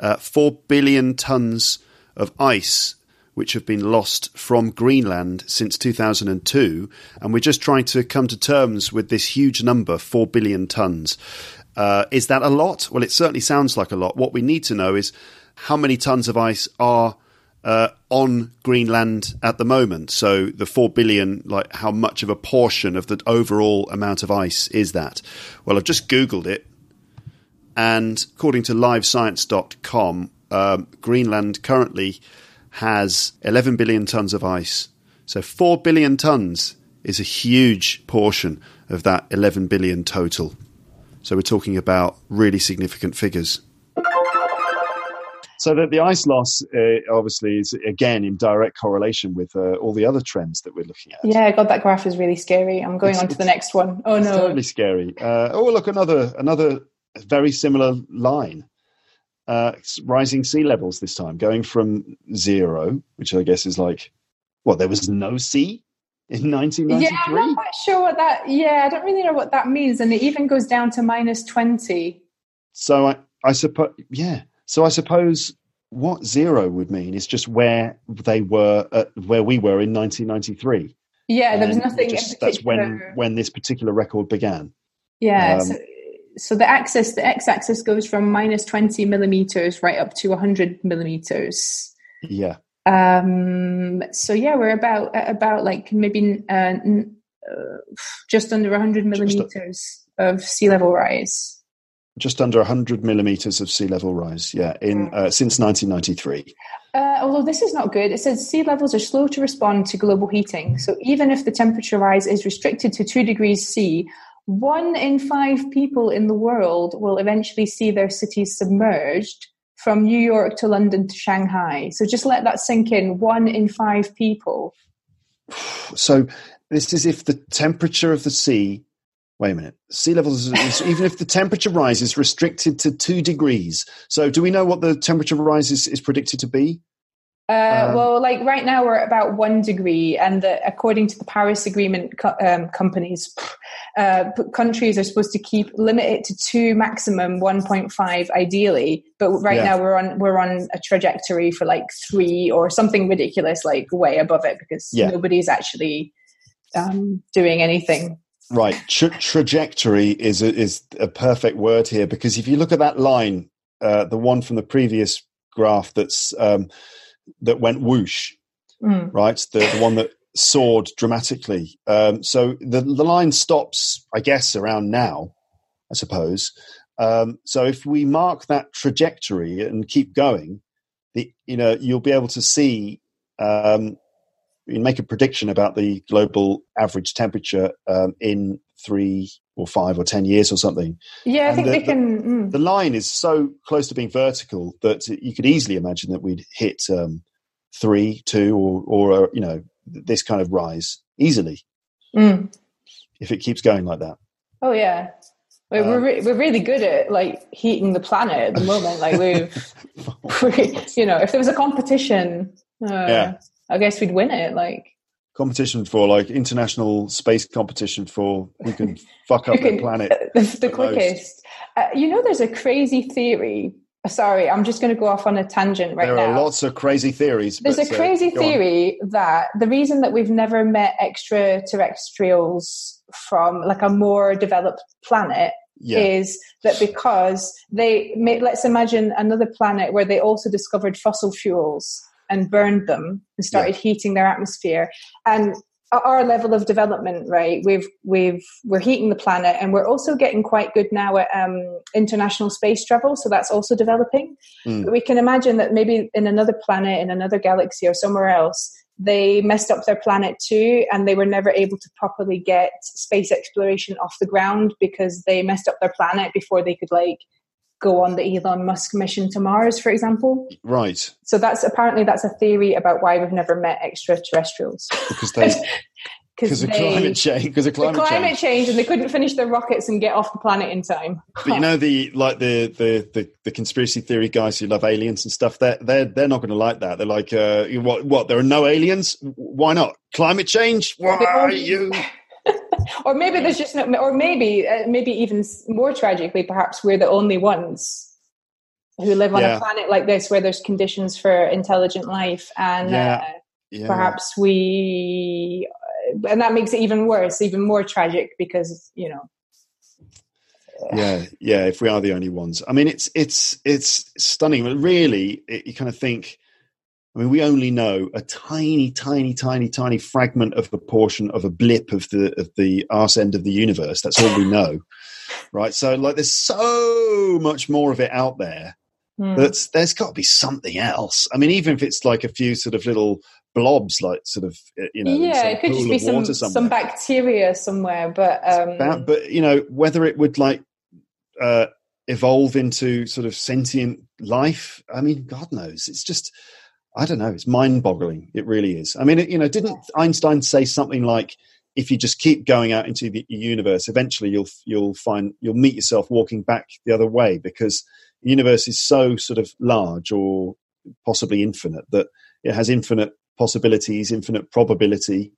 uh, 4 billion tons of ice which have been lost from Greenland since 2002. And we're just trying to come to terms with this huge number 4 billion tons. Uh, is that a lot? Well, it certainly sounds like a lot. What we need to know is how many tons of ice are uh, on Greenland at the moment. So the four billion, like how much of a portion of the overall amount of ice is that? Well, I've just Googled it, and according to livescience.com, um, Greenland currently has 11 billion tons of ice. So 4 billion tons is a huge portion of that 11 billion total. So we're talking about really significant figures. So that the ice loss uh, obviously is again in direct correlation with uh, all the other trends that we're looking at. Yeah, God, that graph is really scary. I'm going It's- on to the next one. Oh It's no, totally scary. Uh, oh, look, another another very similar line. Uh, rising sea levels this time, going from zero, which I guess is like, well, there was no sea in 1993. Yeah, I'm not quite sure what that. Yeah, I don't really know what that means, and it even goes down to minus twenty. So I, I suppose, yeah. So I suppose what zero would mean is just where they were, at, where we were in 1993. Yeah, there was nothing. just- that's when when this particular record began. Yeah. Um, so, so the axis, the x-axis goes from minus twenty millimeters right up to hundred millimeters. Yeah, Um, so yeah, we're about about like maybe uh, n- uh, just under hundred millimeters of sea level rise. Just under 100 millimeters of sea level rise. Yeah, in uh, since 1993. Uh, although this is not good, it says sea levels are slow to respond to global heating. So even if the temperature rise is restricted to two degrees C, one in five people in the world will eventually see their cities submerged from New York to London to Shanghai. So just let that sink in. One in five people. So this is if the temperature of the sea. Wait a minute. Sea levels, even if the temperature rise is restricted to two degrees. So, do we know what the temperature rise is, is predicted to be? Uh, Um, well, like right now we're at about one degree, and the, according to the Paris Agreement, co- um, companies, uh, countries are supposed to keep limit it to two, maximum one point five, ideally. But right Yeah. now we're on we're on a trajectory for like three or something ridiculous, like way above it, because Yeah. nobody's actually um, doing anything. Right. Tra- trajectory is a, is a perfect word here because if you look at that line, uh, the one from the previous graph that's um, that went whoosh, Mm. right? The, the one that soared dramatically. Um, so the the line stops, I guess, around now, I suppose. Um, so if we mark that trajectory and keep going, the you know you'll be able to see. Um, you make a prediction about the global average temperature um, in three or five or ten years or something. Yeah, I And think the- they can. mm. The line is so close to being vertical that you could easily imagine that we'd hit um, three, two, or or uh, you know this kind of rise easily Mm. if it keeps going like that. Oh yeah. We're, we're, Um, re- we're really good at like heating the planet at the moment. Like we've, we, you know, if there was a competition, uh, Yeah. I guess we'd win it. Like Competition for like international space competition for who can fuck up the planet. the, the the quickest. Uh, you know, there's a crazy theory. uh, Sorry, I'm just going to go off on a tangent right now. there now. are lots of crazy theories. There's but, a uh, crazy on. theory that the reason that we've never met extraterrestrials from like a more developed planet Yeah, is that because they may, let's imagine another planet where they also discovered fossil fuels and burned them and started heating their atmosphere. And at our level of development right we've we've we're heating the planet and we're also getting quite good now at um, international space travel so that's also developing. Mm. but we can imagine that maybe in another planet in another galaxy or somewhere else they messed up their planet too and they were never able to properly get space exploration off the ground because they messed up their planet before they could like go on the Elon Musk mission to Mars for example right. so that's apparently that's a theory about why we've never met extraterrestrials Because they because of climate change. Because of climate, climate change. change and they couldn't finish their rockets and get off the planet in time But you know the like the, the the the conspiracy theory guys who love aliens and stuff. They're they're they're not going to like that. They're like, uh, what what? There are no aliens. Why not? Climate change. Why are you? or maybe there's just no, or maybe uh, maybe even more tragically perhaps we're the only ones who live on Yeah. a planet like this where there's conditions for intelligent life and Yeah. uh, Yeah. perhaps we uh, and that makes it even worse even more tragic because you know yeah yeah if we are the only ones i mean it's it's it's stunning but really it, you kind of think i mean we only know a tiny tiny tiny tiny fragment of a portion of a blip of the of the arse end of the universe that's all we know right so like there's so much more of it out there hmm. that's there's got to be something else i mean even if it's like a few sort of little blobs like sort of uh, you know yeah it could just be some some bacteria somewhere but um About- but you know whether it would like uh, evolve into sort of sentient life. I mean, God knows. It's just I don't know. It's mind-boggling. It really is. I mean, it, you know, didn't Einstein say something like, "If you just keep going out into the universe, eventually you'll you'll find you'll meet yourself walking back the other way because the universe is so sort of large or possibly infinite that it has infinite possibilities, infinite probability."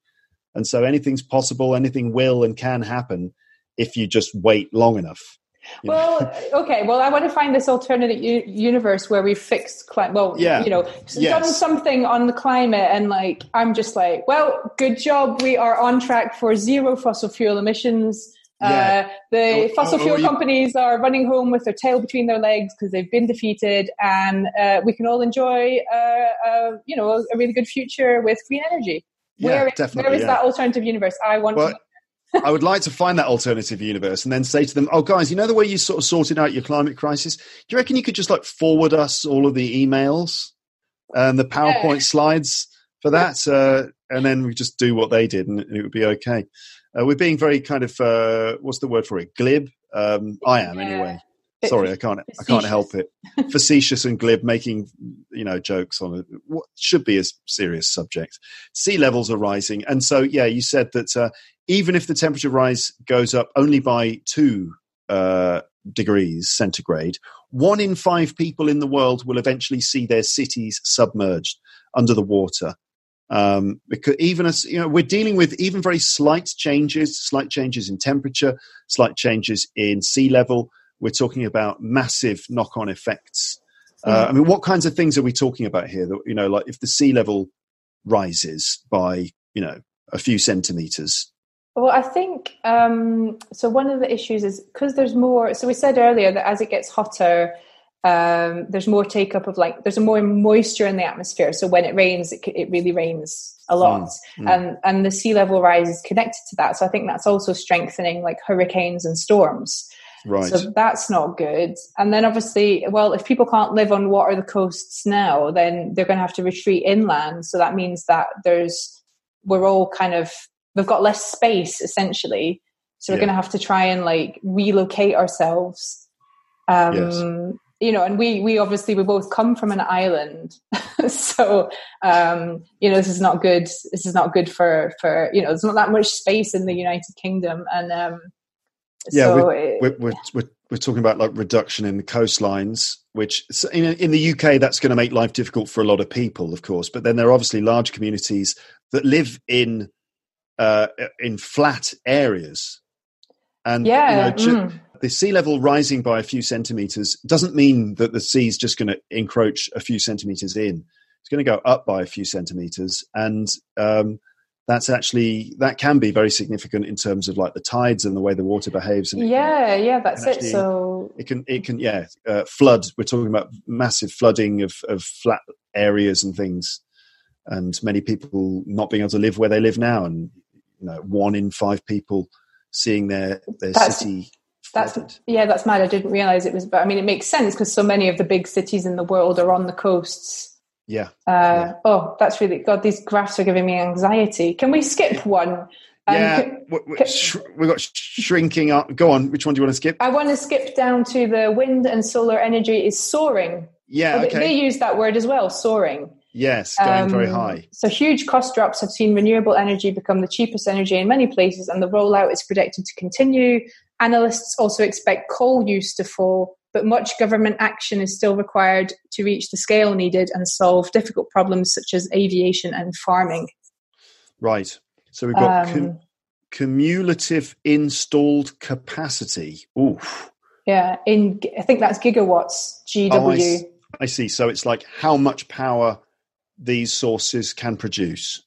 and so anything's possible. Anything will and can happen if you just wait long enough. Well, okay. Well, I want to find this alternative u- universe where we fix climate. Well, yeah. you know, yes. done something on the climate, and like I'm just like, well, good job. We are on track for zero fossil fuel emissions. Yeah. Uh, the or, fossil or, fuel or you, companies are running home with their tail between their legs because they've been defeated, and uh, we can all enjoy, uh, uh you know, a really good future with clean energy. Yeah, where, definitely, where is yeah. that alternative universe? I want well, to I would like to find that alternative universe and then say to them, "Oh, guys, you know the way you sort of sorted out your climate crisis? Do you reckon you could just like forward us all of the emails and the PowerPoint yeah. slides for that, uh, and then we just do what they did, and it would be okay." Uh, we're being very kind of uh, what's the word for it? Glib. Um, I am yeah. anyway. Sorry, I can't. Facetious. I can't help it. Facetious and glib, making you know jokes on a, what should be a serious subject. Sea levels are rising, and so yeah, you said that uh, even if the temperature rise goes up only by two uh, degrees centigrade, one in five people in the world will eventually see their cities submerged under the water. Um, because even as you know, we're dealing with even very slight changes, slight changes in temperature, slight changes in sea level we're talking about massive knock-on effects. Uh, I mean, what kinds of things are we talking about here? That you know, like if the sea level rises by you know a few centimeters. Well, I think um, so. One of the issues is because there's more. So we said earlier that as it gets hotter, um, there's more take up of like there's more moisture in the atmosphere. So when it rains, it, it really rains a lot, mm, mm. and and the sea level rise is connected to that. So I think that's also strengthening like hurricanes and storms. Right. So that's not good. And then obviously, well, if people can't live on what are the coasts now, then they're going to have to retreat inland. So that means that there's, we're all kind of, we've got less space essentially. So we're yeah. going to have to try and like relocate ourselves. Um, yes. You know, and we we obviously we both come from an island, so um, you know this is not good. This is not good for for you know there's not that much space in the United Kingdom, and um, yeah, so we're, it, we're, we're, we're, we're, talking about like reduction in the coastlines, which in, in the UK that's going to make life difficult for a lot of people, of course. But then there are obviously large communities that live in uh, in flat areas, and yeah, you know, mm. the sea level rising by a few centimeters doesn't mean that the sea is just going to encroach a few centimeters in. It's going to go up by a few centimeters, and um, that's actually that can be very significant in terms of like the tides and the way the water behaves. And yeah, can, yeah, that's it. So it can it can yeah uh, flood. We're talking about massive flooding of of flat areas and things, and many people not being able to live where they live now, and you know one in five people seeing their their that's, city. That's yeah, that's mad. I didn't realize it was, but I mean, it makes sense because so many of the big cities in the world are on the coasts yeah. Uh, yeah. Oh, that's really God. These graphs are giving me anxiety. Can we skip one? yeah, can, we, sh- we've got shrinking up. Go on. Which one do you want to skip? I want to skip down to the wind and solar energy is soaring. Yeah, okay. They use that word as well, soaring. Yes, going um, very high. So huge cost drops have seen renewable energy become the cheapest energy in many places, and the rollout is predicted to continue. Analysts also expect coal use to fall but much government action is still required to reach the scale needed and solve difficult problems such as aviation and farming. Right. So we've got um, com- cumulative installed capacity. Oof. Yeah, in I think that's gigawatts. GW. Oh, I, I see. So it's like how much power these sources can produce.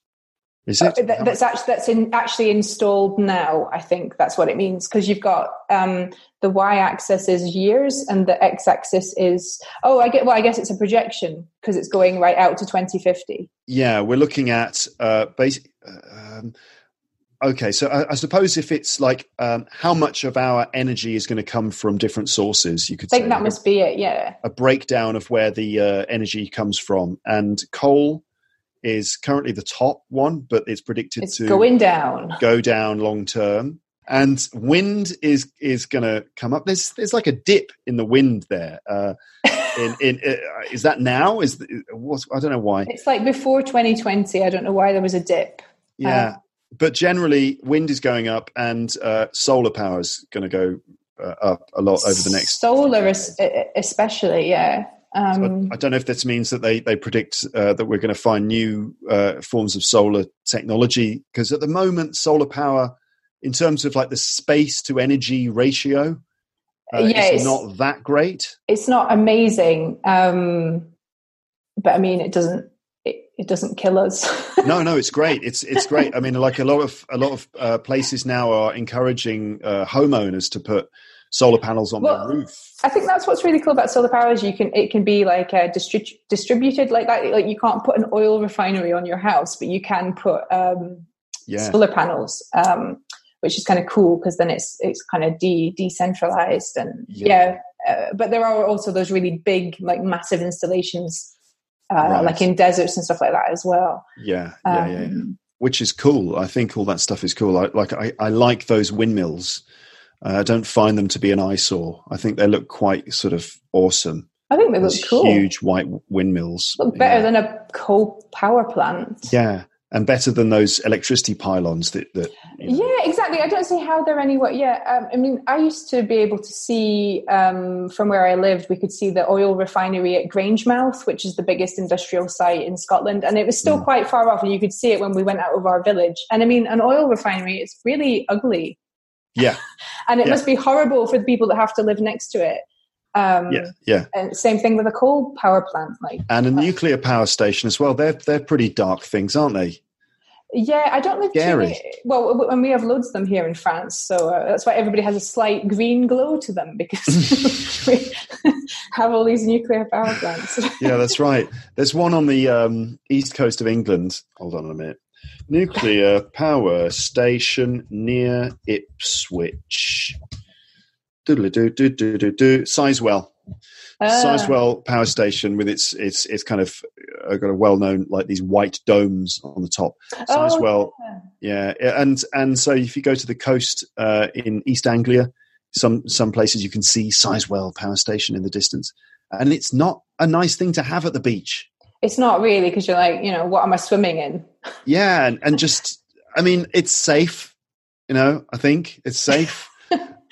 Is it? Uh, that's actually that's in, actually installed now. I think that's what it means because you've got um, the y-axis is years and the x-axis is oh, I get. Well, I guess it's a projection because it's going right out to 2050. Yeah, we're looking at uh, basic. Um, okay, so I, I, suppose if it's like um, how much of our energy is going to come from different sources, you could I think say, that must be it. Yeah, a breakdown of where the uh, energy comes from, and coal is currently the top one, but it's predicted it's to going down, go down long term. And wind is is going to come up. There's there's like a dip in the wind there. Uh, in, in uh, is that now? Is what I don't know why. It's like before 2020. I don't know why there was a dip. Yeah, um, but generally wind is going up, and uh, solar power is going to go uh, up a lot over the next solar, especially. Yeah, Um, so I, I, don't know if this means that they they predict uh, that we're going to find new uh, forms of solar technology because at the moment solar power, in terms of like the space to energy ratio, uh, yeah, is not that great. It's not amazing, um, but I mean, it doesn't it, doesn't kill us. no, no, it's great. It's it's great. I mean, like a lot of a lot of uh, places now are encouraging uh, homeowners to put solar panels on well, their roof. I think that's what's really cool about solar power is you can it can be like a distri- distributed like that. Like you can't put an oil refinery on your house, but you can put um, yeah. solar panels. Um, which is kind of cool because then it's it's kind of de- decentralized and yeah, yeah uh, but there are also those really big like massive installations uh, right. like in deserts and stuff like that as well. Yeah, yeah, um, yeah, yeah, Which is cool. I think all that stuff is cool. I, like I, I like those windmills. Uh, I don't find them to be an eyesore. I think they look quite sort of awesome. I think they look cool. Huge white windmills. Look better yeah. than a coal power plant. Yeah, and better than those electricity pylons that. that you know. Yeah, exactly. I don't see how they're anywhere. Yeah, um, I mean, I used to be able to see um, from where I lived. We could see the oil refinery at Grangemouth, which is the biggest industrial site in Scotland, and it was still mm. quite far off. And you could see it when we went out of our village. And I mean, an oil refinery is really ugly. Yeah, and it yeah. must be horrible for the people that have to live next to it. Um, yeah, yeah. And same thing with a coal power plant, like and a nuclear power station as well. They're they're pretty dark things, aren't they? Yeah, I don't live Scary. too well, and we have loads of them here in France, so uh, that's why everybody has a slight green glow to them because we have all these nuclear power plants. yeah, that's right. There's one on the um, east coast of England. Hold on a minute. Nuclear power station near Ipswich. Doodle do do do do do. Sizewell. Ah. Sizewell Sizewell Power Station with its its its kind of uh, got a well known like these white domes on the top. Sizewell, oh, yeah. yeah. and and so if you go to the coast uh, in East Anglia, some some places you can see Sizewell Power Station in the distance, and it's not a nice thing to have at the beach. It's not really because you're like, you know, what am I swimming in? Yeah, and, and just, I mean, it's safe. You know, I think it's safe.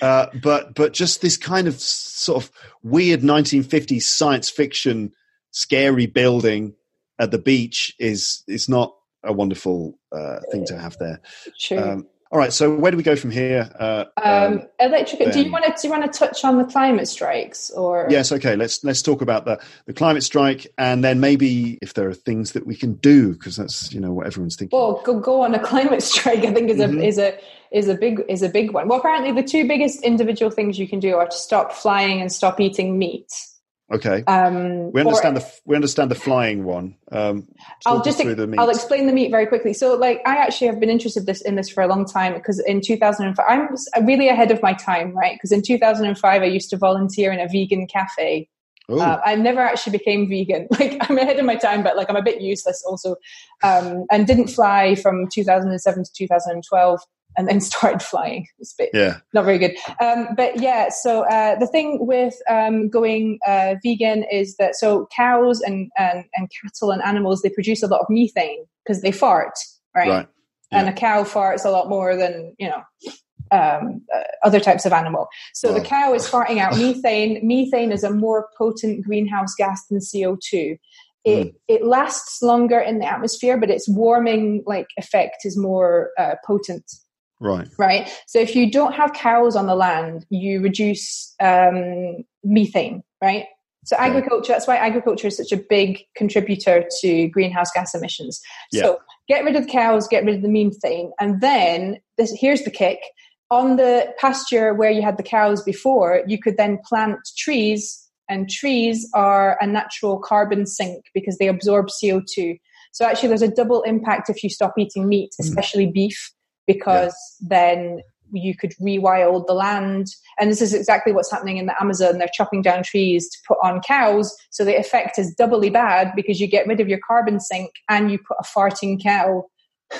Uh, but but just this kind of sort of weird 1950s science fiction scary building at the beach is is not a wonderful uh, thing to have there. True. Um, all right, so where do we go from here? Uh, um, um, electric. Do you want to do you want to touch on the climate strikes or? Yes. Okay. Let's let's talk about the the climate strike, and then maybe if there are things that we can do because that's you know what everyone's thinking. Well, go, go on a climate strike. I think is a mm-hmm. is a is a big is a big one. Well, apparently the two biggest individual things you can do are to stop flying and stop eating meat. Okay. Um, we understand the we understand the flying one. Um, I'll just I'll explain the meat very quickly. So, like, I actually have been interested this in this for a long time because in 2005 I'm really ahead of my time, right? Because in 2005 I used to volunteer in a vegan cafe. Uh, I never actually became vegan. Like I'm ahead of my time, but like I'm a bit useless also, um, and didn't fly from 2007 to 2012 and then started flying. It's a bit yeah. not very good. Um, but yeah, so uh, the thing with um, going uh, vegan is that so cows and, and, and cattle and animals they produce a lot of methane because they fart, right? right. Yeah. And a cow farts a lot more than you know um, uh, other types of animal. So the cow is farting out methane. methane is a more potent greenhouse gas than CO two. It mm. it lasts longer in the atmosphere, but its warming like effect is more uh, potent. Right. Right. So if you don't have cows on the land, you reduce um, methane, right? So agriculture, that's why agriculture is such a big contributor to greenhouse gas emissions. Yeah. So get rid of the cows, get rid of the methane, and then this here's the kick. On the pasture where you had the cows before, you could then plant trees, and trees are a natural carbon sink because they absorb CO2. So actually there's a double impact if you stop eating meat, mm. especially mm. beef because yeah. then you could rewild the land. And this is exactly what's happening in the Amazon. They're chopping down trees to put on cows. So the effect is doubly bad because you get rid of your carbon sink and you put a farting cow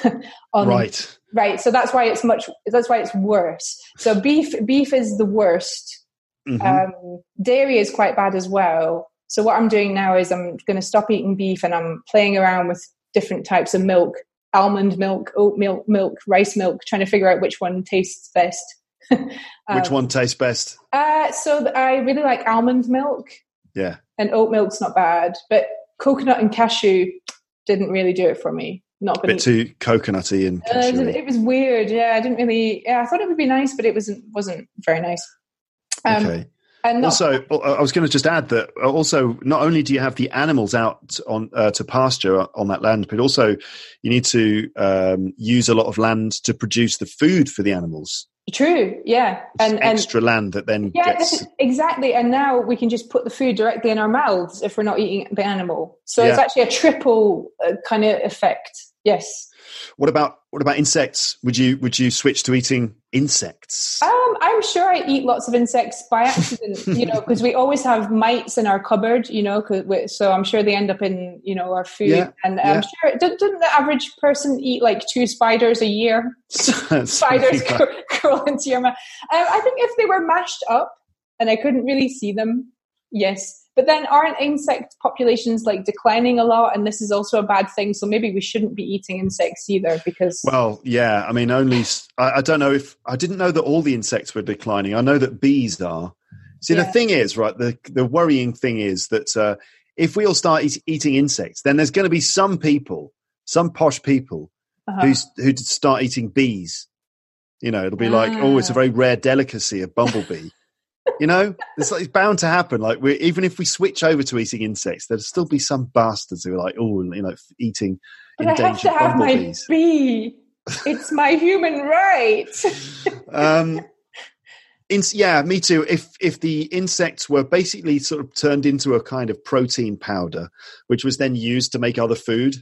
on. Right. Right. So that's why it's much, that's why it's worse. So beef, beef is the worst. Mm-hmm. Um, dairy is quite bad as well. So what I'm doing now is I'm going to stop eating beef and I'm playing around with different types of milk almond milk, oat milk, milk, rice milk, trying to figure out which one tastes best. um, which one tastes best? Uh, so I really like almond milk. Yeah. And oat milk's not bad, but coconut and cashew didn't really do it for me. Not a bit too coconutty and uh, it was weird. Yeah, I didn't really. Yeah, I thought it would be nice, but it wasn't wasn't very nice. Um, okay. And also, I was going to just add that also not only do you have the animals out on uh, to pasture on that land, but also you need to um, use a lot of land to produce the food for the animals. True, yeah, and, and extra land that then yeah, gets... exactly. And now we can just put the food directly in our mouths if we're not eating the animal. So yeah. it's actually a triple uh, kind of effect. Yes. What about what about insects? Would you would you switch to eating insects? Um, I'm sure I eat lots of insects by accident. you know, because we always have mites in our cupboard. You know, we, so I'm sure they end up in you know our food. Yeah, and yeah. I'm sure didn't, didn't the average person eat like two spiders a year? spiders crawl into your mouth. Um, I think if they were mashed up and I couldn't really see them, yes. But then aren't insect populations like declining a lot? And this is also a bad thing. So maybe we shouldn't be eating insects either because. Well, yeah. I mean, only. I, I don't know if. I didn't know that all the insects were declining. I know that bees are. See, yeah. the thing is, right, the, the worrying thing is that uh, if we all start eat, eating insects, then there's going to be some people, some posh people, uh-huh. who who start eating bees. You know, it'll be like, oh, it's a ah. very rare delicacy, a bumblebee you know, it's, like, it's bound to happen. Like, we even if we switch over to eating insects, there'll still be some bastards who are like, oh, you know, eating but endangered I have to have my bee. It's my human right. um, in, yeah, me too. If if the insects were basically sort of turned into a kind of protein powder, which was then used to make other food,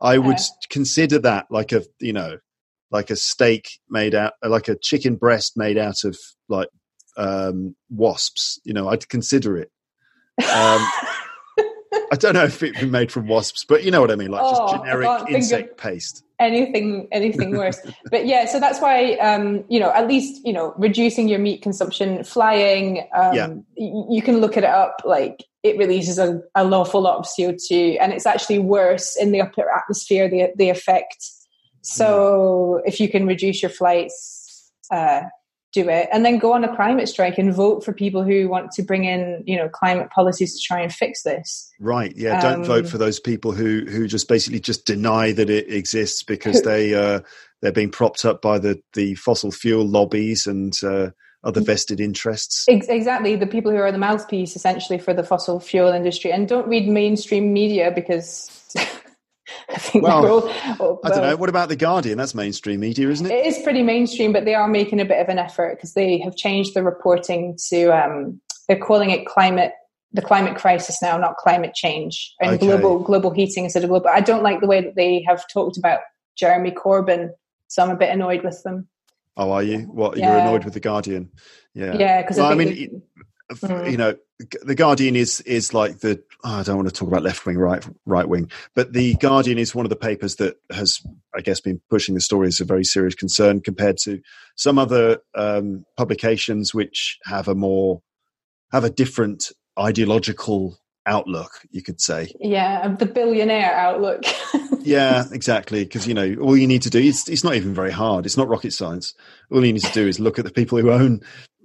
I would consider that like a you know like a steak made out like a chicken breast made out of like um, wasps. You know, I'd consider it. Um, I don't know if it'd be made from wasps, but you know what I mean, like oh, just generic insect paste. Anything, anything worse. but yeah, so that's why um, you know, at least you know, reducing your meat consumption, flying. Um, yeah. Y- you can look it up. Like it releases a, an awful lot of CO two, and it's actually worse in the upper atmosphere. The the effect. So mm. if you can reduce your flights, uh, do it and then go on a climate strike and vote for people who want to bring in you know climate policies to try and fix this right yeah don't vote um, for those people who who just basically just deny that it exists because they uh they're being propped up by the the fossil fuel lobbies and uh other mm. vested interests. Exactly, the people who are the mouthpiece essentially for the fossil fuel industry. And don't read mainstream media because I think well, all, well, I don't know. What about the Guardian? That's mainstream media, isn't it? It is pretty mainstream, but they are making a bit of an effort because they have changed the reporting to. Um, they're calling it climate, the climate crisis now, not climate change, and okay. global global heating instead of global. I don't like the way that they have talked about Jeremy Corbyn, so I'm a bit annoyed with them. Oh, are you? What yeah. you're annoyed with the Guardian? Yeah, yeah. Because well, I, I mean, mm. you know, the Guardian is is like the oh, I don't want to talk about left wing, right right wing, but the Guardian is one of the papers that has, I guess, been pushing the story as a very serious concern compared to some other um, publications which have a more have a different ideological outlook, you could say. Yeah, the billionaire outlook. yeah, exactly. Because you know, all you need to do it's, it's not even very hard. It's not rocket science. All you need to do is look at the people who own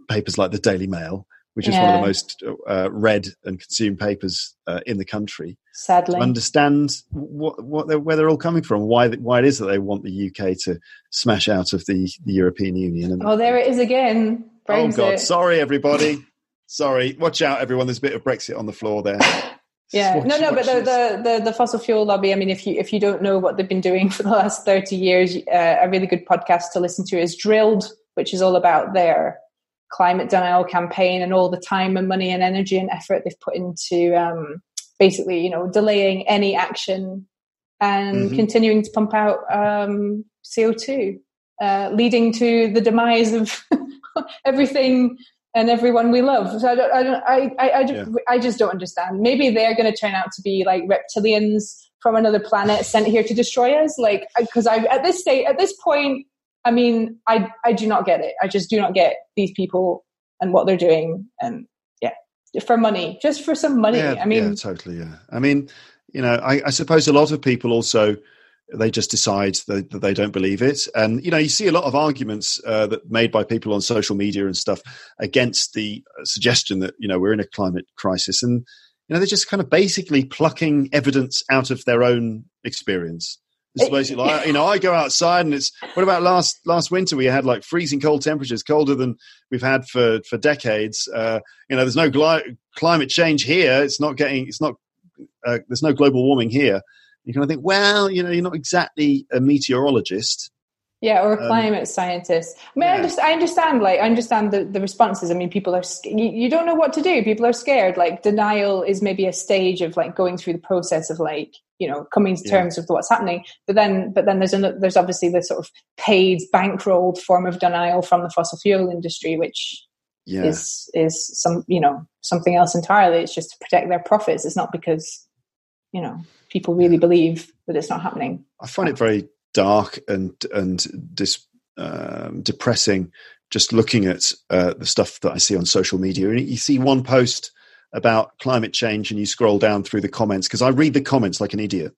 papers like the Daily Mail which is one of the most uh, read and consumed papers uh, in the country. Sadly, to understand what, what they're, where they're all coming from, why why it is that they want the UK to smash out of the, the European Union. And, oh, there it is again. Brexit. Oh God, sorry everybody. sorry, watch out everyone. There's a bit of Brexit on the floor there. yeah, watch, no, no, but the, the, the the fossil fuel lobby. I mean, if you if you don't know what they've been doing for the last thirty years, uh, a really good podcast to listen to is Drilled, which is all about their climate denial campaign and all the time and money and energy and effort they've put into um, basically, you know, delaying any action and mm-hmm. continuing to pump out um, CO2, uh, leading to the demise of everything and everyone we love. So I don't, I don't, I, I, I, yeah. I just don't understand. Maybe they're going to turn out to be like reptilians from another planet sent here to destroy us. Like, because I, at this state, at this point, I mean, I I do not get it. I just do not get these people and what they're doing, and yeah, for money, just for some money. Yeah, I mean, yeah, totally. Yeah, I mean, you know, I, I suppose a lot of people also they just decide that, that, they don't believe it. And you know, you see a lot of arguments uh, that made by people on social media and stuff against the suggestion that you know we're in a climate crisis, and you know they're just kind of basically plucking evidence out of their own experience. It's basically like, you know, I go outside and it's, what about last, last winter? We had like freezing cold temperatures, colder than we've had for, for decades. Uh, you know, there's no gli- climate change here. It's not getting, it's not, uh, there's no global warming here. You kind of think, well, you know, you're not exactly a meteorologist. Yeah, or a um, climate um, scientist. I mean, yeah. I, understand, I understand, like, I understand the, the responses. I mean, people are, you, you don't know what to do. People are scared. Like, denial is maybe a stage of like going through the process of like, you know coming to terms yeah. with what's happening but then but then there's an, there's obviously the sort of paid bankrolled form of denial from the fossil fuel industry which yeah. is is some you know something else entirely it's just to protect their profits it's not because you know people really believe that it's not happening i find it very dark and and dis, um, depressing just looking at uh, the stuff that i see on social media and you see one post about climate change and you scroll down through the comments because I read the comments like an idiot.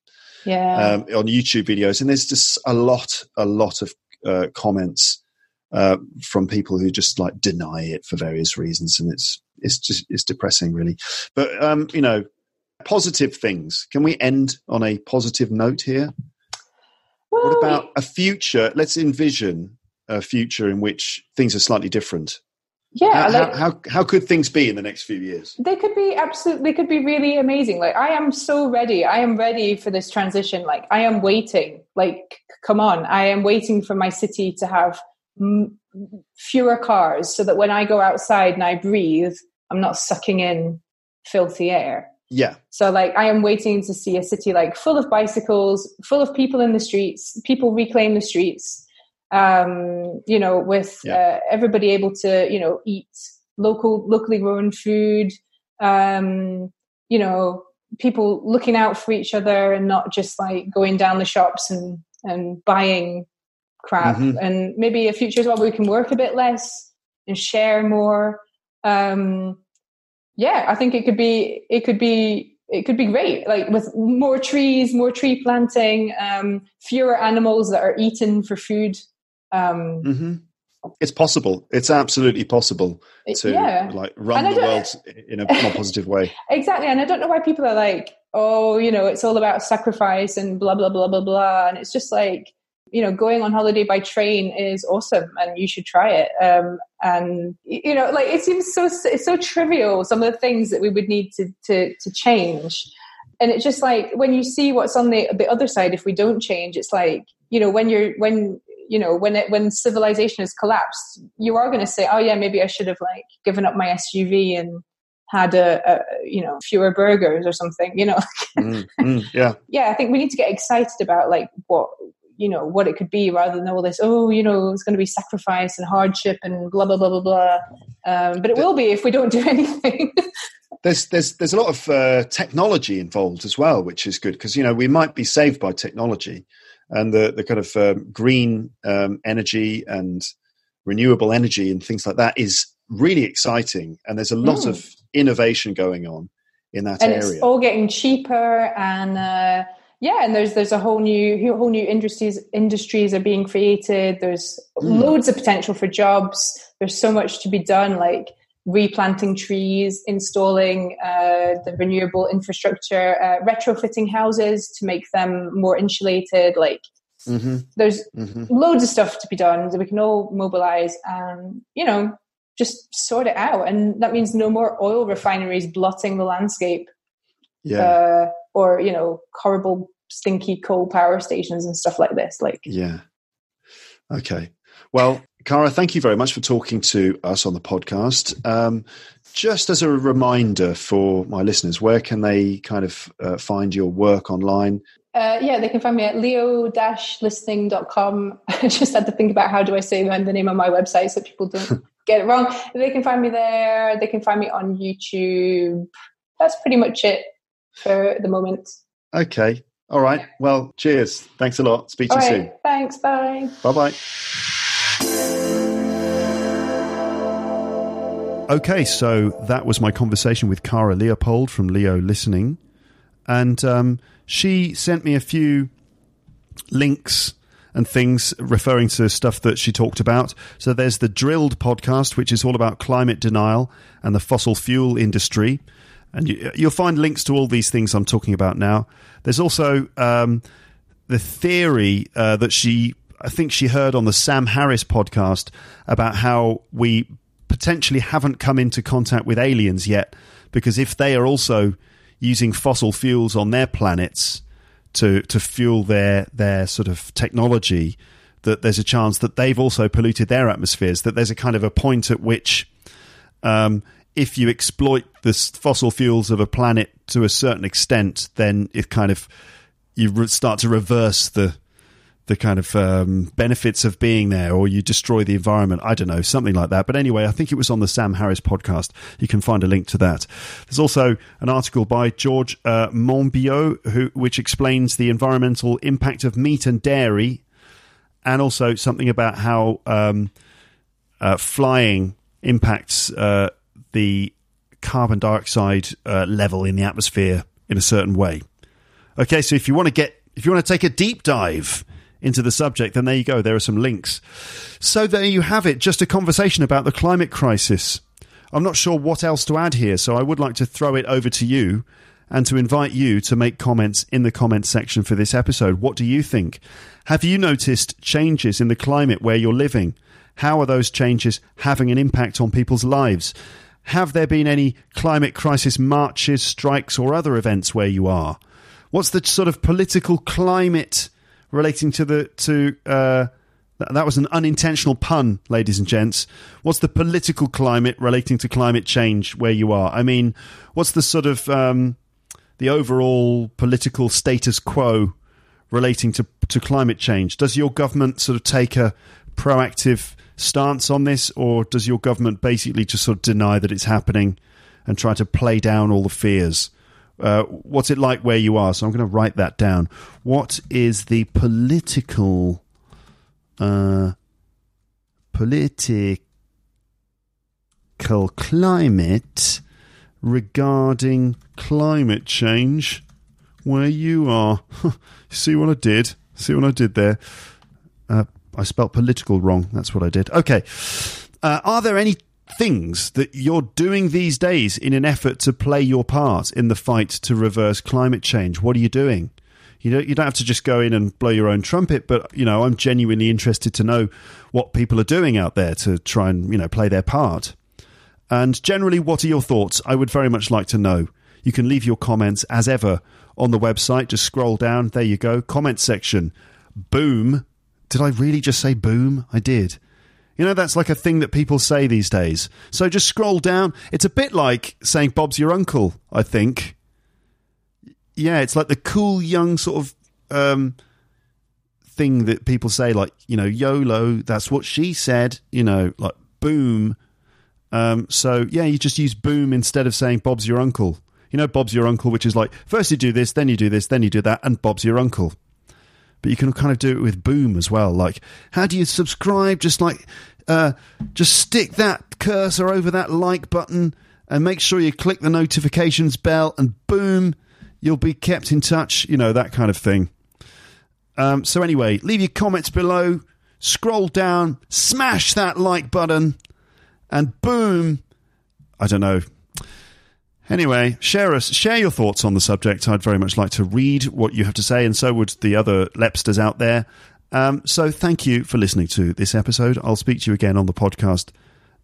Yeah. Um, on YouTube videos, and there's just a lot, a lot of uh, comments uh, from people who just like deny it for various reasons, and it's it's just it's depressing, really. But um, you know, positive things. Can we end on a positive note here? Well, what about a future? Let's envision a future in which things are slightly different. Yeah how, like, how, how could things be in the next few years? They could be absolutely they could be really amazing. Like i am so ready. I am ready for this transition. Like i am waiting. Like come on. I am waiting for my city to have m- fewer cars so that when i go outside and i breathe i'm not sucking in filthy air yeah so like i am waiting to see a city like full of bicycles full of people in the streets people reclaim the streets um, you know, with yeah. uh, everybody able to, you know, eat local, locally grown food, um, you know, people looking out for each other and not just like going down the shops and, and buying crap mm-hmm. and maybe a future as well where we can work a bit less and share more. Um, yeah, I think it could be, it could be, it could be great. Like with more trees, more tree planting, um, fewer animals that are eaten for food um, mm-hmm. It's possible. It's absolutely possible to yeah. like run the world in a more positive way. Exactly, and I don't know why people are like, "Oh, you know, it's all about sacrifice and blah blah blah blah blah," and it's just like, you know, going on holiday by train is awesome, and you should try it. Um, and you know, like it seems so it's so trivial. Some of the things that we would need to to to change, and it's just like when you see what's on the the other side. If we don't change, it's like you know when you're when you know when it when civilization has collapsed you are going to say oh yeah maybe i should have like given up my suv and had a, a you know fewer burgers or something you know mm, mm, yeah yeah i think we need to get excited about like what you know what it could be rather than all this oh you know it's going to be sacrifice and hardship and blah blah blah blah blah um, but it will be if we don't do anything there's there's there's a lot of uh, technology involved as well which is good because you know we might be saved by technology and the the kind of um, green um, energy and renewable energy and things like that is really exciting. And there's a lot mm. of innovation going on in that and area. It's all getting cheaper and. Uh, yeah, and there's there's a whole new whole new industries industries are being created. There's mm. loads of potential for jobs. There's so much to be done. Like replanting trees, installing uh, the renewable infrastructure, uh, retrofitting houses to make them more insulated. Like mm-hmm. there's mm-hmm. loads of stuff to be done that we can all mobilize and you know just sort it out. And that means no more oil refineries blotting the landscape. Yeah. Uh, or you know horrible stinky coal power stations and stuff like this. Like yeah. Okay. Well, Cara, thank you very much for talking to us on the podcast. Um, just as a reminder for my listeners, where can they kind of uh, find your work online? Uh, yeah, they can find me at leo-listening.com. I just had to think about how do I say the name of my website so people don't get it wrong. They can find me there. They can find me on YouTube. That's pretty much it for the moment. Okay. All right. Well, cheers. Thanks a lot. Speak to All you right. soon. Thanks. Bye. Bye bye. Okay, so that was my conversation with Cara Leopold from Leo Listening. And um, she sent me a few links and things referring to stuff that she talked about. So there's the Drilled podcast, which is all about climate denial and the fossil fuel industry. And you, will find links to all these things I'm talking about now. There's also um, the theory uh, that she, I think she heard on the Sam Harris podcast about how we potentially haven't come into contact with aliens yet, because if they are also using fossil fuels on their planets, to to fuel their their sort of technology that there's a chance that they've also polluted their atmospheres that there's a kind of a point at which um, if you exploit the fossil fuels of a planet to a certain extent then it kind of you start to reverse the the kind of um, benefits of being there, or you destroy the environment. I don't know, something like that. But anyway, I think it was on the Sam Harris podcast. You can find a link to that. There's also an article by George uh, Monbiot, who which explains the environmental impact of meat and dairy, and also something about how um, uh, flying impacts uh, the carbon dioxide uh, level in the atmosphere in a certain way. Okay, so if you want to get if you want to take a deep dive into the subject, then there you go. There are some links. So there you have it. Just a conversation about the climate crisis. I'm not sure what else to add here, so I would like to throw it over to you and to invite you to make comments in the comments section for this episode. What do you think? Have you noticed changes in the climate where you're living? How are those changes having an impact on people's lives? Have there been any climate crisis marches, strikes, or other events where you are? What's the sort of political climate relating to the to uh, that was an unintentional pun, ladies and gents. What's the political climate relating to climate change where you are? I mean, what's the sort of um, the overall political status quo relating to to climate change? Does your government sort of take a proactive stance on this, or does your government basically just sort of deny that it's happening and try to play down all the fears? Uh, what's it like where you are? So I'm going to write that down. What is the political uh, political climate regarding climate change where you are? See what I did? See what I did there? Uh, I spelt political wrong. That's what I did. Okay. Uh, are there any things that you're doing these days in an effort to play your part in the fight to reverse climate change? What are you doing? You don't, you don't have to just go in and blow your own trumpet, but you know I'm genuinely interested to know what people are doing out there to try and you know play their part. And generally, what are your thoughts? I would very much like to know. You can leave your comments as ever on the website. Just scroll down. There you go. Comment section. Boom. Did I really just say boom? I did. You know, that's like a thing that people say these days. So just scroll down. It's a bit like saying Bob's your uncle, I think. Yeah, it's like the cool young sort of um, thing that people say, like, you know, YOLO, that's what she said, you know, like boom. Um, so, yeah, you just use boom instead of saying Bob's your uncle. You know, Bob's your uncle, which is like, first you do this, then you do this, then you do that, and Bob's your uncle but you can kind of do it with Boom as well. Like, how do you subscribe? Just like, uh, just stick that cursor over that like button and make sure you click the notifications bell, and boom, you'll be kept in touch. You know that kind of thing. Um, so anyway, leave your comments below. Scroll down, smash that like button, and boom. I don't know. Anyway, share us, share your thoughts on the subject. I'd very much like to read what you have to say, and so would the other Lepsters out there. Um, so thank you for listening to this episode. I'll speak to you again on the podcast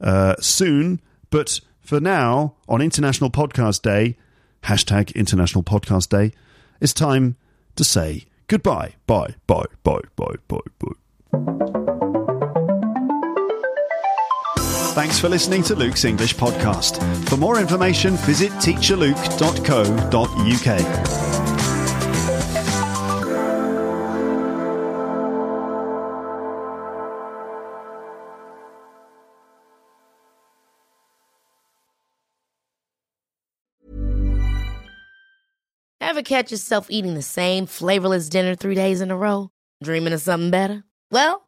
uh, soon. But for now, on International Podcast Day, hashtag International Podcast Day, it's time to say goodbye. Bye, bye, bye, bye, bye, bye. Thanks for listening to Luke's English podcast. For more information, visit teacherluke.co.uk. Ever catch yourself eating the same flavorless dinner three days in a row? Dreaming of something better? Well,